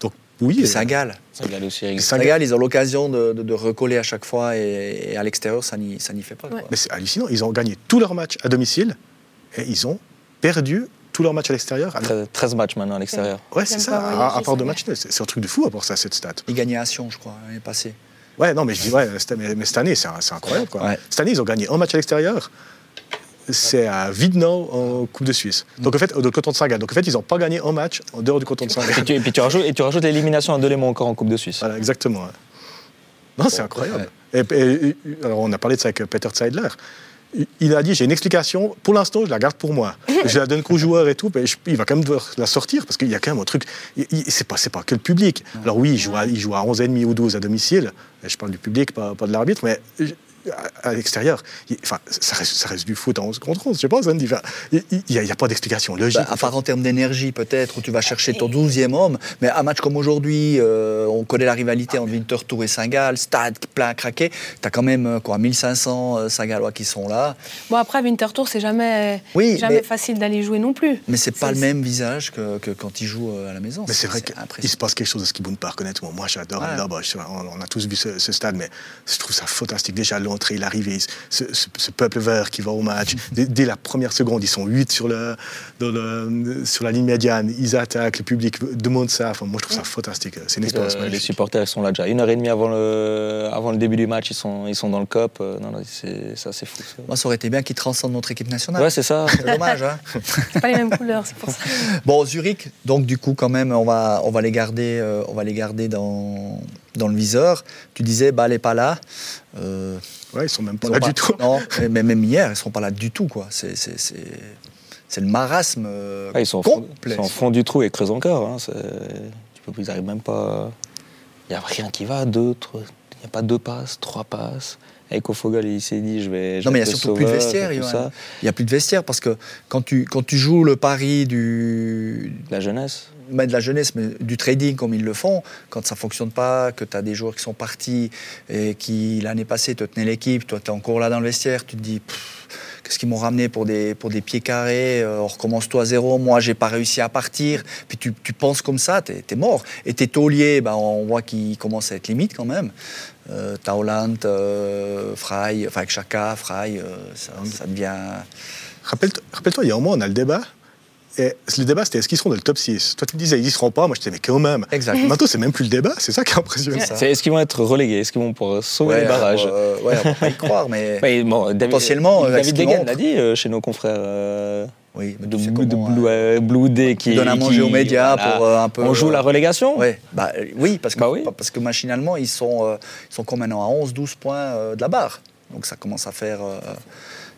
Speaker 4: Donc oui,
Speaker 2: Et Saint-Gall.
Speaker 5: Gagne aussi.
Speaker 4: Saint-Gall-
Speaker 2: Saint-Gall, ils ont l'occasion de, de- de recoller à chaque fois et, et à l'extérieur, ça n'y ça n'y fait pas. quoi.
Speaker 4: Mais c'est hallucinant. Ils ont gagné tous leurs matchs à domicile et ils ont perdu tous leurs matchs à l'extérieur. Alors,
Speaker 5: 13, 13 matchs maintenant à l'extérieur.
Speaker 4: Ouais, c'est ça, à, part
Speaker 3: ça,
Speaker 4: de
Speaker 3: ouais.
Speaker 4: matchs c'est un truc de fou à part ça, cette stat.
Speaker 2: Ils gagnaient à Sion, je crois, l'année passée.
Speaker 4: Ouais, non, mais je dis, ouais, mais, mais cette année, c'est incroyable. Quoi.
Speaker 2: Ouais.
Speaker 4: Cette année, ils ont gagné un match à l'extérieur. C'est à Widnow en Coupe de Suisse. Donc, en fait, de canton de Saint-Gall. Donc, en fait, ils n'ont pas gagné un match en dehors du canton de
Speaker 5: Et
Speaker 4: Saint-Gall.
Speaker 5: tu, et puis tu rajoutes, et tu rajoutes l'élimination à Delémont encore en Coupe de Suisse.
Speaker 4: Voilà, exactement. Non, c'est incroyable. Et, et- alors, on a parlé de ça avec Peter Zeidler. Il- a dit j'ai une explication. Pour l'instant, je la garde pour moi. Je la donne qu'aux joueurs et tout. Mais je- il va quand même devoir la sortir parce qu'il y a quand même un truc. C'est pas, pas que le public. Alors oui, il joue à, il joue à 11,5 ou 12 à domicile. Je parle du public, pas, pas de l'arbitre, mais à, à l'extérieur, il- enfin, ça reste, ça reste du foot à 11 contre 11. Je sais pas, Zandy. Enfin, il n'y a, pas d'explication logique.
Speaker 2: Bah, à part en termes d'énergie, peut-être, où tu vas chercher ton 12e homme. Mais un match comme aujourd'hui, euh, on connaît la rivalité entre Winterthur et Saint-Gall, stade plein à craquer. Tu as quand même euh, quoi, 1500 euh, Saint-Gallois qui sont là.
Speaker 3: Bon après Winterthur, c'est jamais,
Speaker 2: Oui,
Speaker 3: jamais
Speaker 2: mais-
Speaker 3: facile d'aller jouer non plus.
Speaker 2: Mais c'est pas le même visage que, que quand ils jouent à la maison.
Speaker 4: Mais c'est vrai qu'il se passe quelque chose à Skiboun Park, honnêtement. Moi, j'adore. Je- On, on a tous vu ce, ce stade, mais je trouve ça fantastique. Déjà, l'entrée, l'arrivée, ce, ce- ce peuple vert qui va au match. Dès, dès la première seconde, ils sont 8 sur, le, dans le- sur la ligne médiane. Ils attaquent, le public demande ça. Enfin, moi, je trouve ça fantastique. C'est une expérience
Speaker 5: Euh, les supporters ils sont là déjà une heure et demie avant le, avant le début du match, ils sont, ils sont dans le COP. Euh, non, non, c'est ça, c'est fou. ça.
Speaker 2: Moi, ça aurait été bien qu'ils transcendent notre équipe nationale.
Speaker 5: Ouais, c'est ça.
Speaker 2: c'est dommage, hein
Speaker 3: C'est pas les mêmes couleurs, c'est pour ça.
Speaker 2: Bon, Zurich, donc du coup, quand même, on va, on va les garder, euh, on va les garder dans, dans le viseur. Tu disais, bah, elle n'est pas là. Euh,
Speaker 4: Ouais, ils sont même pas là
Speaker 2: sont
Speaker 4: du tout.
Speaker 2: Non, mais même hier, ils ne seront pas là du tout, quoi. C'est, c'est, c'est, c'est le marasme euh,
Speaker 5: Ouais, ils, sont fond,
Speaker 2: complet.
Speaker 5: ils sont au fond du trou et creusent encore. Hein, c'est- tu peux, ils arrivent même pas. Il n'y a rien qui va. Deux, trois- il n'y a pas deux passes, trois passes. Avec Ofogel, il s'est dit je vais. je
Speaker 2: Non, mais il n'y a surtout plus de vestiaire. Il n'y a plus de vestiaire parce que quand tu, quand tu joues le pari du,
Speaker 5: La jeunesse.
Speaker 2: Mais de la jeunesse, mais du trading comme ils le font, quand ça fonctionne pas, que tu as des joueurs qui sont partis et qui l'année passée te tenaient l'équipe, toi tu es encore là dans le vestiaire, tu te dis Pff, qu'est-ce qu'ils m'ont ramené pour des, pour des pieds carrés, euh, on recommence toi à zéro, moi j'ai pas réussi à partir, puis tu, tu penses comme ça, tu es, mort. Et tes tauliers, ben, on voit qu'ils commencent à être limite quand même. Euh, t'as Hollande, euh, Fry, enfin avec Chaka, Fry, euh, ça, ça devient.
Speaker 4: Rappelle- Rappelle-toi, il y a un mois, on a le débat. Et le débat, c'était est-ce qu'ils seront dans le top 6 Toi, tu me disais, ils y seront pas. Moi, je disais, mais quand même.
Speaker 2: Exact.
Speaker 4: Maintenant, c'est même plus le débat. C'est ça qui est impressionnant.
Speaker 5: C'est- Est-ce qu'ils vont être relégués? Est-ce qu'ils vont pouvoir sauver
Speaker 2: Ouais,
Speaker 5: les barrages?
Speaker 2: euh, ouais, on va pas y croire, mais.
Speaker 5: Ouais, bon, David-
Speaker 2: Potentiellement, ce
Speaker 5: David
Speaker 2: montrent.
Speaker 5: l'a dit euh, chez nos confrères. euh,
Speaker 2: Oui, mais
Speaker 5: de,
Speaker 2: tu sais
Speaker 5: blue, de
Speaker 2: comment,
Speaker 5: blue,
Speaker 2: euh,
Speaker 5: euh, Blue Day qui
Speaker 2: tu donnes à manger
Speaker 5: qui-
Speaker 2: aux médias
Speaker 5: voilà.
Speaker 2: pour euh, un peu.
Speaker 5: On joue la relégation
Speaker 2: Ouais, bah, euh, oui, parce que,
Speaker 5: Bah oui.
Speaker 2: parce que machinalement, ils sont, euh, ils sont quand maintenant à 11-12 points euh, de la barre. Donc ça commence à faire, euh,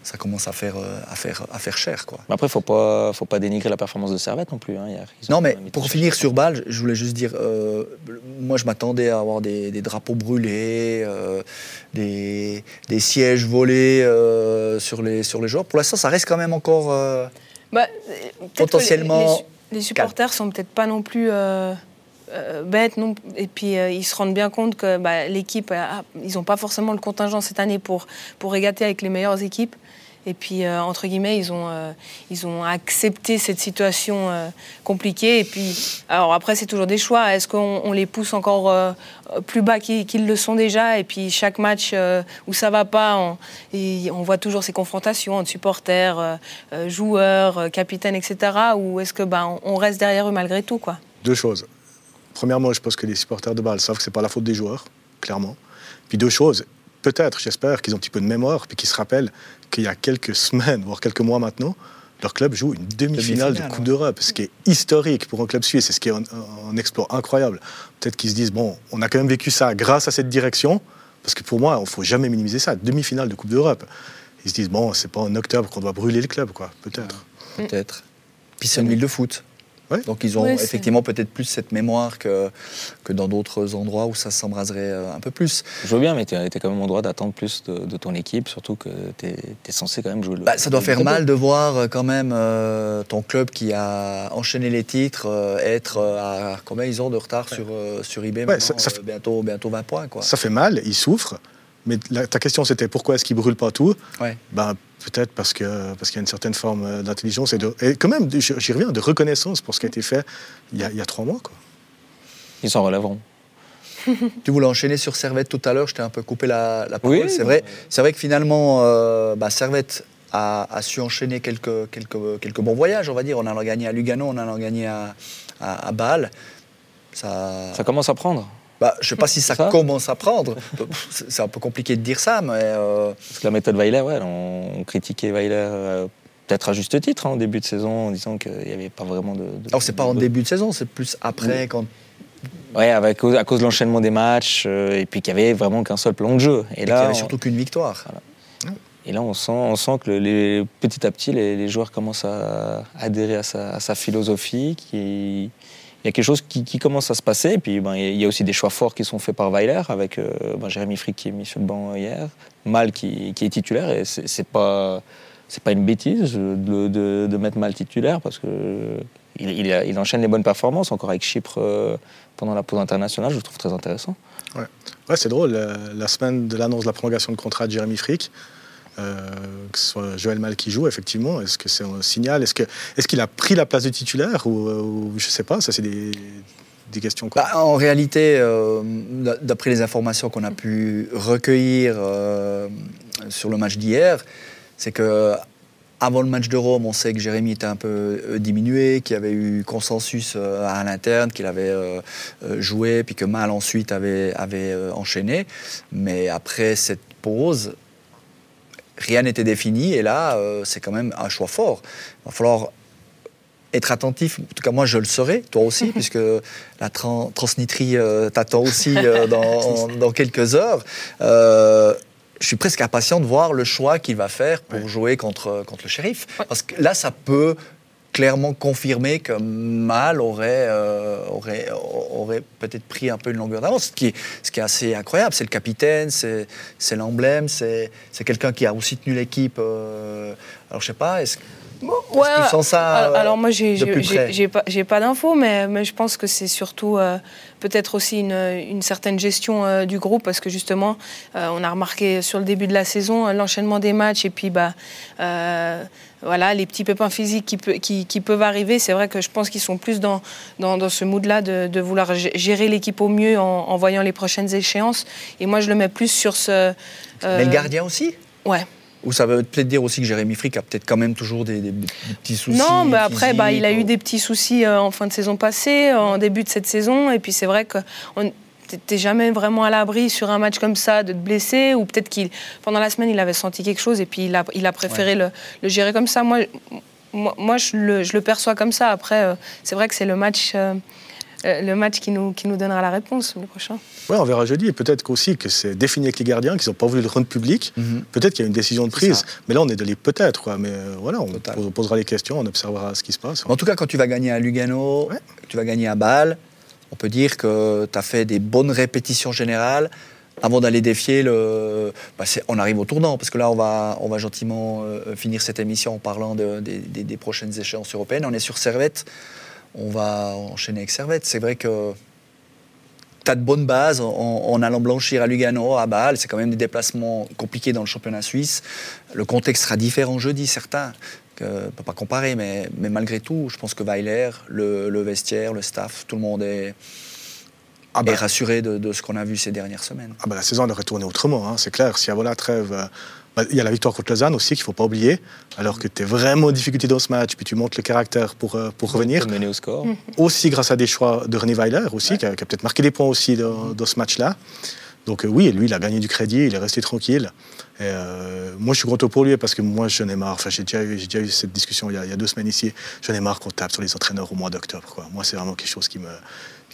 Speaker 2: ça commence à faire, euh, à faire, à faire cher. Quoi.
Speaker 5: Mais après, faut pas, faut pas dénigrer la performance de Servette non plus. hein. Hier,
Speaker 2: Non, mais pour finir sur Bâle, je voulais juste dire, euh, moi je m'attendais à avoir des, des drapeaux brûlés, euh, des, des sièges volés euh, sur, les, sur les joueurs. Pour l'instant, ça reste quand même encore. euh,
Speaker 3: Bah,
Speaker 2: Potentiellement
Speaker 3: Les, les- les supporters sont peut-être pas non plus euh, euh, bêtes, non et puis euh, ils se rendent bien compte que bah, l'équipe, ils n'ont pas forcément le contingent cette année pour, pour régater avec les meilleures équipes. Et puis, euh, entre guillemets, ils ont, euh, ils ont accepté cette situation euh, compliquée. Et puis, alors après, c'est toujours des choix. Est-ce qu'on on les pousse encore plus bas qu'ils le sont déjà? Et puis, chaque match où ça va pas, on, voit toujours ces confrontations entre supporters, joueurs, capitaines, etc. Ou est-ce que bah, on, reste derrière eux malgré tout quoi?
Speaker 4: Deux choses. Premièrement, je pense que les supporters de Bâle savent que c'est pas la faute des joueurs, clairement. Puis deux choses. Peut-être, j'espère, qu'ils ont un petit peu de mémoire, puis qu'ils se rappellent qu'il y a quelques semaines, voire quelques mois maintenant, leur club joue une demi-finale de Coupe
Speaker 2: ouais.
Speaker 4: d'Europe, ce qui est historique pour un club suisse, et ce qui est un, un exploit incroyable. Peut-être qu'ils se disent, bon, on a quand même vécu ça grâce à cette direction, parce que pour moi, il ne faut jamais minimiser ça, demi-finale de Coupe d'Europe. Ils se disent, bon, c'est pas en octobre qu'on doit brûler le club, quoi, peut-être.
Speaker 2: Peut-être. Puis c'est une ville de foot.
Speaker 4: Ouais.
Speaker 2: Donc ils ont effectivement peut-être plus cette mémoire que, que dans d'autres endroits où ça s'embraserait euh, un peu plus.
Speaker 5: Je veux bien, mais tu es quand même en droit d'attendre plus de, de ton équipe, surtout que tu es, censé quand même jouer le.
Speaker 2: Bah, ça doit faire mal de voir euh, quand même euh, ton club qui a enchaîné les titres euh, être à combien ils ont de retard sur, euh, sur eBay
Speaker 4: Ouais,
Speaker 2: maintenant,
Speaker 4: ça- ça
Speaker 2: euh,
Speaker 4: fait-
Speaker 2: bientôt, bientôt 20 points. Quoi.
Speaker 4: Ça fait mal, ils souffrent, mais la- ta question c'était pourquoi est-ce qu'ils brûlent pas tout
Speaker 2: Ouais.
Speaker 4: ben, Peut-être parce qu'il parce qu'il y a une certaine forme euh, d'intelligence et, de, et quand même, j'y reviens, de reconnaissance pour ce qui a été fait il y a, il y a trois mois. Quoi.
Speaker 5: Ils s'en relèveront.
Speaker 2: Tu voulais enchaîner sur Servette tout à l'heure, je t'ai un peu coupé la, la parole.
Speaker 5: Oui,
Speaker 2: c'est vrai, c'est vrai que finalement, euh, bah, Servette a, a su enchaîner quelques, quelques, quelques bons voyages, on va dire. On en a gagné à Lugano, on en a gagné à, à, à Bâle. Ça,
Speaker 5: Ça commence à prendre.
Speaker 2: Bah, je ne sais pas si ça,
Speaker 5: Ça
Speaker 2: commence à prendre. C'est un peu compliqué de dire ça, mais euh,
Speaker 5: Parce que la méthode Weiler, ouais, on, critiquait Weiler euh, peut-être à juste titre hein, au début de saison en disant qu'il n'y avait pas vraiment de. de
Speaker 2: alors c'est pas en
Speaker 5: de-
Speaker 2: début de saison, c'est plus après
Speaker 5: Oui.
Speaker 2: quand
Speaker 5: Ouais, avec, à cause de l'enchaînement des matchs euh, et puis qu'il y avait vraiment qu'un seul plan de jeu. Et
Speaker 2: il n'y
Speaker 5: là,
Speaker 2: avait
Speaker 5: on-
Speaker 2: surtout qu'une victoire.
Speaker 5: Et là, on sent, on sent que le- les, petit à petit, les, les joueurs commencent à adhérer à sa, à sa philosophie. Qui, il y a quelque chose qui, commence à se passer. Et puis, ben, il y a aussi des choix forts qui sont faits par Weiler, avec euh, ben, Jérémy Frick qui est mis sur le banc hier, Mal qui, est titulaire. Et c'est pas, pas une bêtise de, mettre Mal titulaire, parce que il, il enchaîne les bonnes performances, encore avec Chypre euh, pendant la pause internationale. Je trouve très intéressant.
Speaker 4: Ouais, c'est drôle, la, la semaine de l'annonce de la prolongation de contrat de Jérémy Frick, euh, que ce soit Joël Mal qui joue, effectivement, est-ce que c'est un signal? Est-ce qu'il est a pris la place de titulaire ou, euh, je sais pas, ça c'est des, questions.
Speaker 2: Bah, en réalité, euh, d'après les informations qu'on a pu recueillir euh, sur le match d'hier, c'est que avant le match de Rome, on sait que Jérémy était un peu euh, diminué, qu'il y avait eu consensus euh, à l'interne, qu'il avait euh, euh, joué, puis que Mal ensuite avait, euh, enchaîné. Mais après cette pause, rien n'était défini, et là, euh, c'est quand même un choix fort. Il va falloir être attentif, en tout cas moi je le serai, toi aussi, puisque la tran- transnitrie euh, t'attend aussi euh, dans, dans quelques heures. Je suis presque impatient de voir le choix qu'il va faire pour
Speaker 4: Ouais.
Speaker 2: jouer contre, contre le shérif. Parce que là, ça peut clairement confirmer que Mal aurait, euh, aurait, aurait peut-être pris un peu une longueur d'avance, ce qui, est, ce qui est assez incroyable. C'est le capitaine, c'est c'est l'emblème, c'est c'est quelqu'un qui a aussi tenu l'équipe. euh, alors je sais pas, est-ce
Speaker 3: Ouais,
Speaker 2: tu sens ça,
Speaker 3: alors,
Speaker 2: euh,
Speaker 3: alors moi, j'ai pas, j'ai pas d'infos, mais, mais je pense que c'est surtout euh, peut-être aussi une, une certaine gestion euh, du groupe, parce que justement, on a remarqué sur le début de la saison l'enchaînement des matchs et puis bah, voilà, les petits pépins physiques qui, peut- qui, qui peuvent arriver. C'est vrai que je pense qu'ils sont plus dans, dans, dans ce mood-là de, de vouloir gé- gérer l'équipe au mieux en, en voyant les prochaines échéances. Et moi, je le mets plus sur ce. euh,
Speaker 2: Mais le gardien aussi?
Speaker 3: Ouais.
Speaker 2: Ou ça veut peut-être dire aussi que Jérémy Frick a peut-être quand même toujours des, des- des petits soucis
Speaker 3: Non, mais après, bah, il a eu des petits soucis euh, en fin de saison passée, euh, en début de cette saison. Et puis c'est vrai que t'es- jamais vraiment à l'abri sur un match comme ça de te blesser. Ou peut-être qu'il, pendant la semaine, il avait senti quelque chose et puis il a, il a préféré le, le gérer comme ça. Moi, moi, moi, je, le, je le perçois comme ça. Après, euh, c'est vrai que c'est le match, euh, euh, le match qui, nous, qui nous donnera la réponse le prochain.
Speaker 4: Ouais, on verra jeudi. Et peut-être qu'aussi que c'est défini avec les gardiens, qu'ils n'ont pas voulu le rendre public.
Speaker 2: Mhm.
Speaker 4: Peut-être qu'il y a une décision de prise. Mais là, on est de les peut-être. quoi. Mais euh, voilà, on
Speaker 2: Total.
Speaker 4: pos- posera les questions, on observera ce qui se passe.
Speaker 2: En tout cas, quand tu vas gagner à Lugano,
Speaker 4: Ouais.
Speaker 2: tu vas gagner à Bâle, on peut dire que tu as fait des bonnes répétitions générales avant d'aller défier le. bah, on arrive au tournant, parce que là, on va, on va gentiment euh, finir cette émission en parlant de- des- prochaines échéances européennes. On est sur Servette. On va enchaîner avec Servette. C'est vrai que tu as de bonnes bases en, allant blanchir à Lugano, à Bâle. C'est quand même des déplacements compliqués dans le championnat suisse. Le contexte sera différent jeudi, certain. Que, on ne peut pas comparer, mais, mais malgré tout, je pense que Weiler, le, le vestiaire, le staff, tout le monde est,
Speaker 4: Ah bah,
Speaker 2: est rassuré de, de ce qu'on a vu ces dernières semaines.
Speaker 4: ah bah, la saison elle aurait tourné autrement, hein, c'est clair. Si avant la trêve, euh, bah, il y a la victoire contre Lausanne aussi qu'il ne faut pas oublier. Alors que tu es vraiment en difficulté dans ce match, puis tu montes le caractère pour, euh, pour revenir.
Speaker 5: Mener au score.
Speaker 4: aussi grâce à des choix de René Weiler aussi, qui a, peut-être marqué des points aussi dans, dans ce match-là. Donc euh, oui, lui, il a gagné du crédit, il est resté tranquille. Et, euh, moi, je suis content pour lui parce que moi, j'en ai marre. Enfin, j'ai déjà, eu- j'ai déjà eu cette discussion il y a, il y a deux semaines ici. J'en ai marre qu'on tape sur les entraîneurs au mois d'octobre. Moi, c'est vraiment quelque chose qui me,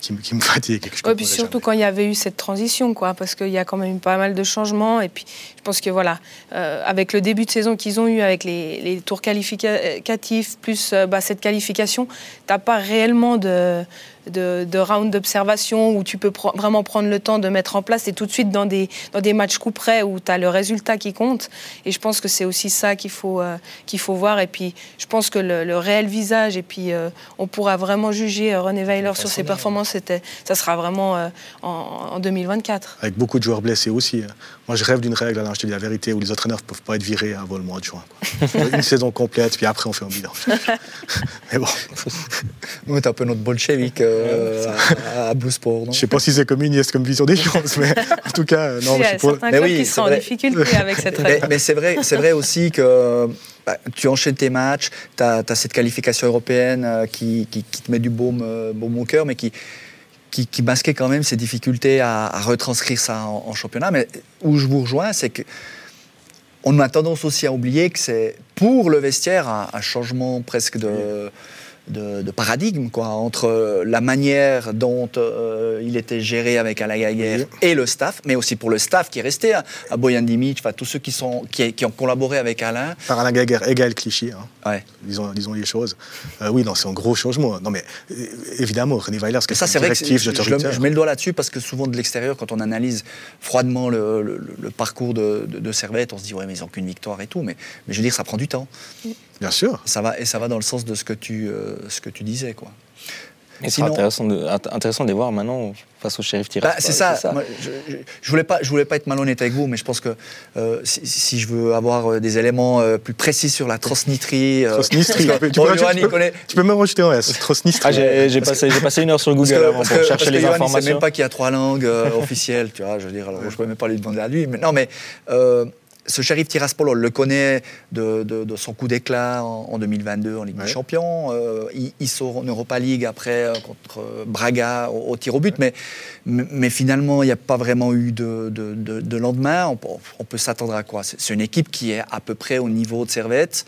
Speaker 4: qui me, qui me fatigue. et que je
Speaker 3: Ouais, puis surtout
Speaker 4: jamais.
Speaker 3: quand il y avait eu cette transition, quoi, parce qu'il y a quand même eu pas mal de changements. Et puis, je pense que voilà, euh, avec le début de saison qu'ils ont eu, avec les, les tours qualificatifs, plus euh, bah, cette qualification, t'as pas réellement de, de, de round d'observation où tu peux vraiment prendre le temps de mettre en place et tout de suite dans des, dans des matchs coup près où tu as le résultat qui compte. Et je pense que c'est aussi ça qu'il faut, euh, qu'il faut voir. Et puis, je pense que le, le réel visage, et puis euh, on pourra vraiment juger René Weiler sur ses performances, ça sera vraiment euh, en, en 2024.
Speaker 4: Avec beaucoup de joueurs blessés aussi. Moi, je rêve d'une règle, alors je te dis la vérité, où les entraîneurs ne peuvent pas être virés avant le mois de juin. quoi. Une saison complète, puis après, on fait un bilan. Mais bon,
Speaker 2: Nous, c'est un peu notre bolchevique euh, à, à Blue Sport. non
Speaker 4: je sais pas si c'est communiste comme vision des choses, mais en tout cas, euh, non,
Speaker 3: il y
Speaker 4: je
Speaker 3: a
Speaker 4: suis pour-
Speaker 3: certains
Speaker 2: Mais
Speaker 3: clubs
Speaker 2: oui,
Speaker 3: qui
Speaker 2: c'est
Speaker 3: seront en difficulté avec cette
Speaker 2: Mais,
Speaker 3: règle.
Speaker 2: mais c'est vrai, c'est vrai aussi que bah, tu enchaînes tes matchs, tu as, cette qualification européenne euh, qui, qui- qui te met du baume, euh, baume au cœur, mais qui, qui, masquait quand même ces difficultés à, retranscrire ça en, championnat. Mais où je vous rejoins, c'est que on a tendance aussi à oublier que c'est pour le vestiaire un changement presque de, de, de paradigme quoi, entre la manière dont euh, il était géré avec Alain Gaguerre
Speaker 4: Oui.
Speaker 2: et le staff, mais aussi pour le staff qui est resté à, à Boyan Dimic, enfin tous ceux qui, sont, qui, qui ont collaboré avec Alain.
Speaker 4: Par Alain Gaguerre égale cliché, hein.
Speaker 2: Ouais.
Speaker 4: disons, disons les choses. Euh, oui, non, c'est un gros changement. Non, mais euh, évidemment, René Weiler, c'est
Speaker 2: ça, c'est vrai que je, je mets le doigt là-dessus parce que souvent de l'extérieur, quand on analyse froidement le, le- le parcours de, de, de Servette, on se dit ouais mais ils n'ont qu'une victoire et tout, mais, mais je veux dire ça prend du temps.
Speaker 4: Bien sûr.
Speaker 2: Ça va, et ça va dans le sens de ce que tu, euh, ce que tu disais. Quoi.
Speaker 5: Et c'est
Speaker 2: Sinon-
Speaker 5: intéressant de, int- intéressant de les voir maintenant face au shérif Tiraspol.
Speaker 2: Bah, c'est ça. Moi, je, je, je voulais pas, je voulais pas être malhonnête avec vous, mais je pense que euh, si, si je veux avoir euh, des éléments euh, plus précis sur la transnistrie, euh, que,
Speaker 4: Tu
Speaker 2: bon,
Speaker 4: peux- tu peux-
Speaker 2: connaît.
Speaker 4: Tu peux même rajouter un S.
Speaker 5: Ah, j'ai passé, une heure sur Google
Speaker 2: que,
Speaker 5: avant pour
Speaker 2: que-
Speaker 5: chercher
Speaker 2: parce que
Speaker 5: les
Speaker 2: Johan, il sait
Speaker 5: informations.
Speaker 2: même pas qu'il y a trois langues euh, officielles, tu vois. Je veux dire, alors je peux même pas lui demander à lui. Mais non, mais euh, ce shérif Tiraspol, on le connaît de, de- de son coup d'éclat en, en 2022 en Ligue
Speaker 4: Ouais.
Speaker 2: des Champions. Euh, il, il sort en Europa League après euh, contre euh, Braga au, au tir au but, mais, mais mais finalement, il n'y a pas vraiment eu de, de- de- de lendemain. On, peut- on peut s'attendre à quoi? C'est une équipe qui est à peu près au niveau de Servette.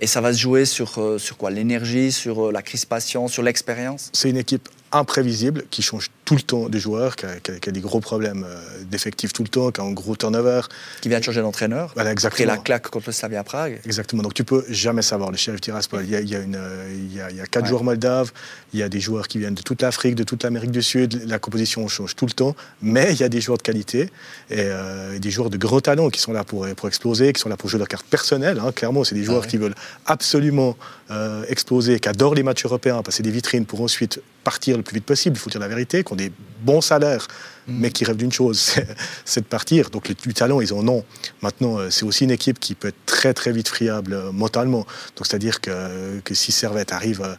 Speaker 2: Et ça va se jouer sur, euh, sur quoi? L'énergie, sur la crispation, sur l'expérience?
Speaker 4: C'est une équipe imprévisible qui change tout le temps de joueurs, qui a, qui a- qui a des gros problèmes euh, d'effectifs tout le temps, qui a un gros turnover.
Speaker 2: qui vient de changer d'entraîneur.
Speaker 4: Voilà,
Speaker 2: Après
Speaker 4: exactement.
Speaker 2: la claque contre le Slavia Prague.
Speaker 4: Exactement. Donc tu peux jamais savoir. Le shérif Tiraspol, il y a, il y a, une, il y a, il y a quatre
Speaker 2: Ouais.
Speaker 4: joueurs moldaves, il y a des joueurs qui viennent de toute l'Afrique, de toute l'Amérique du Sud. La composition change tout le temps, mais il y a des joueurs de qualité et euh, des joueurs de gros talent qui sont là pour, pour exploser, qui sont là pour jouer leur carte personnelle. hein. Clairement, c'est des joueurs
Speaker 2: ouais.
Speaker 4: qui veulent absolument euh, exploser, qui adorent les matchs européens, passer des vitrines pour ensuite partir le plus vite possible. Il faut dire la vérité, qui ont des bons salaires, mais qui rêvent d'une chose, c'est- de partir. Donc le, du talent, ils en ont. Maintenant, euh, c'est aussi une équipe qui peut être très très vite friable euh, mentalement. Donc c'est-à-dire que, que si Servette arrive euh,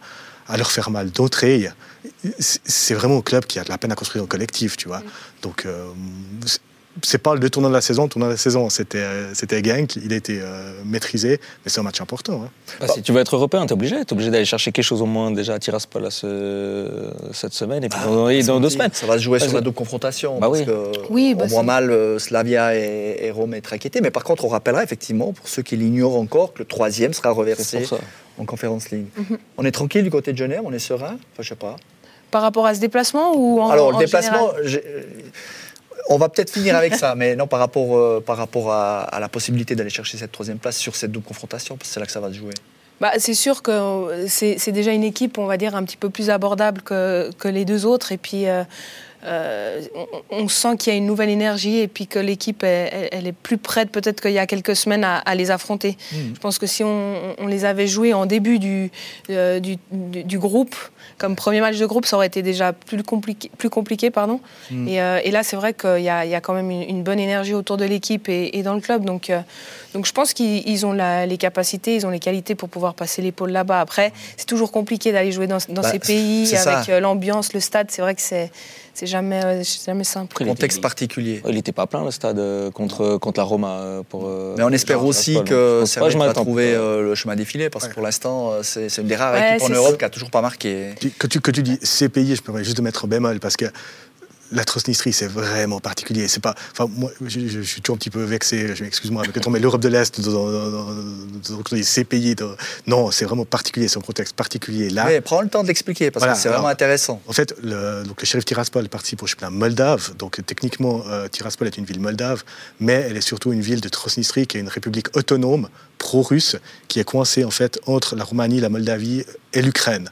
Speaker 4: à leur faire mal d'entrée, c'est vraiment un club qui a de la peine à construire un collectif, tu vois. Donc euh, c'est- pas le tournant de la saison. Le tournant de la saison, c'était euh, c'était Genk. Il a été euh, maîtrisé, mais c'est un match important. hein.
Speaker 5: Bah, si tu veux être européen, t'es obligé. T'es obligé d'aller chercher quelque chose au moins déjà à Tiraspol là, ce- cette semaine et puis dans, et dans deux semaines.
Speaker 2: Ça va se jouer sur la double confrontation.
Speaker 5: Bah
Speaker 2: parce
Speaker 5: oui.
Speaker 2: que
Speaker 3: Oui, bah
Speaker 2: on voit
Speaker 3: c'est-
Speaker 2: mal euh, Slavia et, et Rome être inquiétés. Mais par contre, on rappellera effectivement, pour ceux qui l'ignorent encore, que le troisième sera reversé en Conference League.
Speaker 3: Mhm.
Speaker 2: On est tranquille du côté de Genève, on est serein? Enfin, je sais pas.
Speaker 3: Par rapport à ce déplacement ou en,
Speaker 2: Alors,
Speaker 3: en
Speaker 2: le déplacement,
Speaker 3: général
Speaker 2: j'ai- on va peut-être finir avec ça, mais non, par rapport, euh, par rapport à, à la possibilité d'aller chercher cette troisième place sur cette double confrontation, parce que c'est là que ça va se jouer.
Speaker 3: Bah, c'est sûr que c'est déjà une équipe, on va dire, un petit peu plus abordable que, que les deux autres. Et puis, euh, euh, on, on sent qu'il y a une nouvelle énergie et puis que l'équipe, elle, est plus prête peut-être qu'il y a quelques semaines à, à les affronter.
Speaker 2: Mhm.
Speaker 3: Je pense que si on, on les avait joués en début du, euh, du, du- du groupe, comme premier match de groupe, ça aurait été déjà plus compliqué. Plus compliqué pardon. Et, euh, et là, c'est vrai qu'il y, a- il y a quand même une, une bonne énergie autour de l'équipe et, et dans le club. Donc, euh, donc je pense qu'ils ils ont la- les capacités, ils ont les qualités pour pouvoir passer l'épaule là-bas. Après, c'est toujours compliqué d'aller jouer dans, dans
Speaker 2: Bah,
Speaker 3: ces pays avec euh, l'ambiance, le stade. C'est vrai que c'est c'est jamais, euh, c'est jamais simple.
Speaker 2: Contexte particulier.
Speaker 5: Il n'était pas plein le stade euh, contre, contre la Roma. euh, Pour,
Speaker 2: Mais on espère aussi
Speaker 5: Tiraspol.
Speaker 2: que Servette va trouver le chemin défilé, parce que pour l'instant, c'est c'est une des rares
Speaker 3: Ouais,
Speaker 2: équipes en Europe
Speaker 3: ça.
Speaker 2: qui a toujours pas marqué.
Speaker 4: Que tu, que tu dis ces pays, je permets juste de mettre bémol parce que la Transnistrie, c'est vraiment particulier. C'est pas, enfin, moi, je, je- je suis toujours un petit peu vexé. Je m'excuse-moi avec le mais l'Europe de l'Est, dans, dans- dans- non, c'est vraiment particulier. C'est un contexte particulier là.
Speaker 2: Mais prends le temps de l'expliquer, parce
Speaker 4: Voilà,
Speaker 2: que c'est vraiment
Speaker 4: alors-
Speaker 2: intéressant.
Speaker 4: En fait, le, donc le shérif Tiraspol participe au championnat moldave. Donc techniquement, euh, Tiraspol est une ville moldave, mais elle est surtout une ville de Transnistrie, qui est une république autonome pro-russe, qui est coincée en fait entre la Roumanie, la Moldavie et l'Ukraine.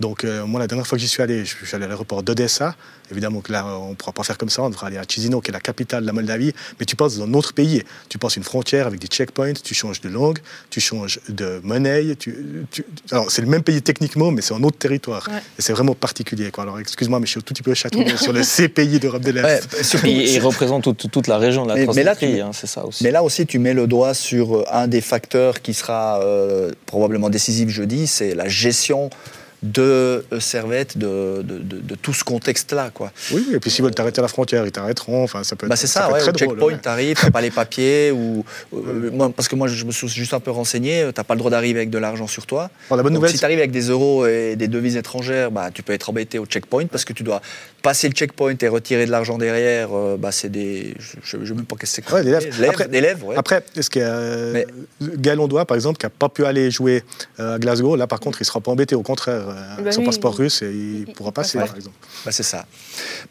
Speaker 4: Donc euh, moi, la dernière fois que j'y suis allé, je suis allé à l'aéroport d'Odessa. Évidemment que là, on ne pourra pas faire comme ça. On devra aller à Chisinau, qui est la capitale de la Moldavie. Mais tu passes dans un autre pays. Tu passes une frontière avec des checkpoints. Tu changes de langue, tu changes de monnaie. Tu, tu- Alors c'est le même pays techniquement, mais c'est un autre territoire.
Speaker 3: Ouais.
Speaker 4: Et c'est vraiment particulier. Quoi. Alors excuse-moi, mais je suis un tout petit peu chatouillé sur les ces pays d'Europe de l'Est.
Speaker 2: Ouais,
Speaker 5: Il, il représente toute, toute la région de la
Speaker 2: Mais- mais là, tu-
Speaker 5: hein, c'est ça aussi.
Speaker 2: Mais là aussi, tu mets le doigt sur euh, un des facteurs qui sera euh, probablement décisif jeudi, c'est la gestion de euh, Servette, de, de- de- de tout ce contexte-là. quoi.
Speaker 4: Oui, oui, et puis s'ils veulent t'arrêter à la frontière, ils t'arrêteront. Enfin, ça peut être,
Speaker 2: Bah c'est ça,
Speaker 4: peut
Speaker 2: ouais,
Speaker 4: être très
Speaker 2: checkpoint,
Speaker 4: ouais.
Speaker 2: t'arrives, t'as pas les papiers, ou, euh, moi, parce que moi je me suis juste un peu renseigné, euh, t'as pas le droit d'arriver avec de l'argent sur toi.
Speaker 4: Bon, la bonne
Speaker 2: Donc,
Speaker 4: nouvelle,
Speaker 2: si tu arrives avec des euros et des devises étrangères, bah, tu peux être embêté au checkpoint parce que tu dois passer le checkpoint et retirer de l'argent derrière. euh, bah, c'est des. Je ne sais même pas qu'est-ce que c'est.
Speaker 4: Ouais, des lèvres.
Speaker 2: Des
Speaker 4: Après-
Speaker 2: des lèvres, ouais.
Speaker 4: Après, est-ce que euh,
Speaker 2: Mais-
Speaker 4: Gaël Ondois, par exemple, qui n'a pas pu aller jouer à Glasgow, là par contre, il ne sera pas embêté. Au contraire,
Speaker 3: Bah
Speaker 4: son
Speaker 3: oui,
Speaker 4: passeport russe, et il,
Speaker 3: il-
Speaker 4: pourra passer,
Speaker 3: passe,
Speaker 4: par exemple.
Speaker 2: Bah, c'est ça.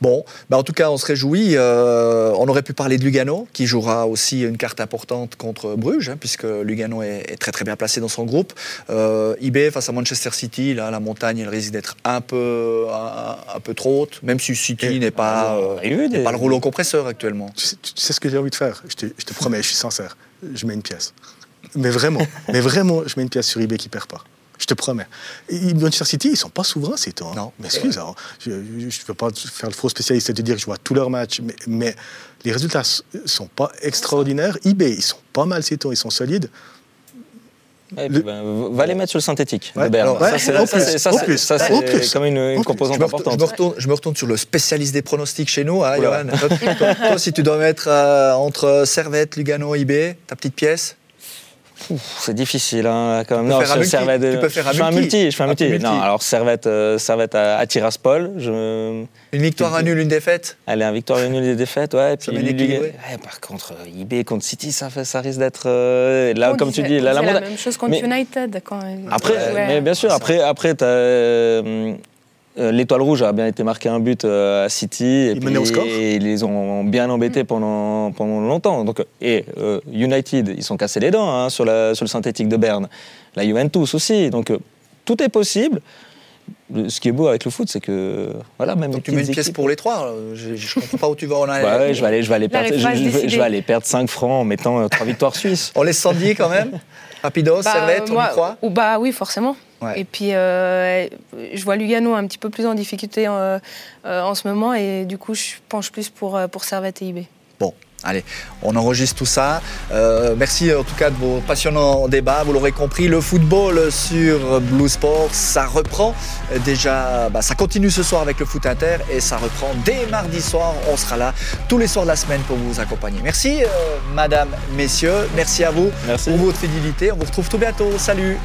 Speaker 2: Bon, bah, en tout cas, on se réjouit. Euh, on aurait pu parler de Lugano, qui jouera aussi une carte importante contre Bruges, hein, puisque Lugano est, est très très bien placé dans son groupe. Euh, IB face à Manchester City, là, la montagne, elle risque d'être un peu, un, un peu trop haute, même si City n'est pas, euh,
Speaker 5: des-
Speaker 2: pas le rouleau compresseur actuellement.
Speaker 4: Tu sais, tu sais ce que j'ai envie de faire? Je te, je te promets, je suis sincère. Je mets une pièce. Mais vraiment, mais vraiment, je mets une pièce sur eBay qui perd pas. Je te promets. Et Manchester City, ils sont pas souverains ces temps. hein.
Speaker 2: Non.
Speaker 4: Mais excuse, alors, je ne veux pas faire le faux spécialiste et te dire que je vois tous leurs matchs, mais, mais les résultats s- sont pas extraordinaires. eBay, ils sont pas mal ces temps, ils sont solides.
Speaker 5: Ouais,
Speaker 4: Le-
Speaker 5: ben, va les mettre sur le synthétique
Speaker 4: Ouais,
Speaker 5: de
Speaker 2: alors, ouais,
Speaker 5: c'est
Speaker 4: en
Speaker 5: ça,
Speaker 4: plus,
Speaker 5: c'est- comme une, une composante
Speaker 2: Je me, retourne,
Speaker 5: importante.
Speaker 2: je me retourne- je me retourne sur le spécialiste des pronostics chez nous, hein. Johan. Toi, toi- toi, si tu dois mettre euh, entre Servette, Lugano, IB, ta petite pièce,
Speaker 5: C'est difficile, hein, quand même.
Speaker 2: peux
Speaker 5: Non,
Speaker 2: faire un
Speaker 5: sur
Speaker 2: multi.
Speaker 5: Servette,
Speaker 2: Tu peux faire un
Speaker 5: je fais un
Speaker 2: multi.
Speaker 5: Je fais un
Speaker 2: Un
Speaker 5: multi.
Speaker 2: multi.
Speaker 5: Non, alors Servette, euh, Servette à, à Tiraspol. Je...
Speaker 2: une victoire, un nul, une défaite.
Speaker 5: Elle est un victoire, une nulle des défaites. Ouais, et puis
Speaker 2: Ça.
Speaker 5: Ouais, par contre, euh, IB contre City, ça, fait, ça risque d'être. euh, là,
Speaker 3: On
Speaker 5: comme tu dis, là, la
Speaker 3: la même chose contre
Speaker 5: Mais-
Speaker 3: United. Quand
Speaker 5: Après,
Speaker 3: Ouais.
Speaker 5: mais bien sûr, après, après t'as, euh, euh, l'étoile rouge a bien été marqué un but euh, à City. Et
Speaker 4: Ils menaient au score.
Speaker 5: et ils les ont bien embêtés pendant, pendant longtemps. Donc, et euh, United, ils sont cassés les dents hein, sur, la, sur le synthétique de Berne. La Juventus aussi. Donc, tout est possible. Le- Ce qui est beau avec le foot, c'est que voilà, même
Speaker 2: Donc tu mets une pièce
Speaker 5: équipes-
Speaker 2: pour les trois. Je, je comprends pas où tu vas en aller.
Speaker 5: Bah ouais, je vais aller, je vais aller perdre, je,
Speaker 3: phrases
Speaker 5: je vais,
Speaker 3: décidées.
Speaker 5: je vais aller perdre 5 francs en mettant trois victoires suisses.
Speaker 2: On laisse Sandy quand même. Rapidos,
Speaker 3: Bah,
Speaker 2: Servette, on y croit.
Speaker 3: ou bah oui, forcément.
Speaker 2: Ouais.
Speaker 3: Et puis, euh, je vois Lugano un petit peu plus en difficulté euh, euh, en ce moment, et du coup, je penche plus pour, pour Servette et IB.
Speaker 2: Bon, Allez, on enregistre tout ça. Euh, merci en tout cas de vos passionnants débats. Vous l'aurez compris, le football sur Blue Sport, ça reprend déjà, bah, ça continue ce soir avec le foot inter et ça reprend dès mardi soir. On sera là tous les soirs de la semaine pour vous accompagner. Merci, euh, madame, messieurs. Merci à vous
Speaker 5: Merci.
Speaker 2: pour votre fidélité. On vous retrouve tout bientôt. Salut.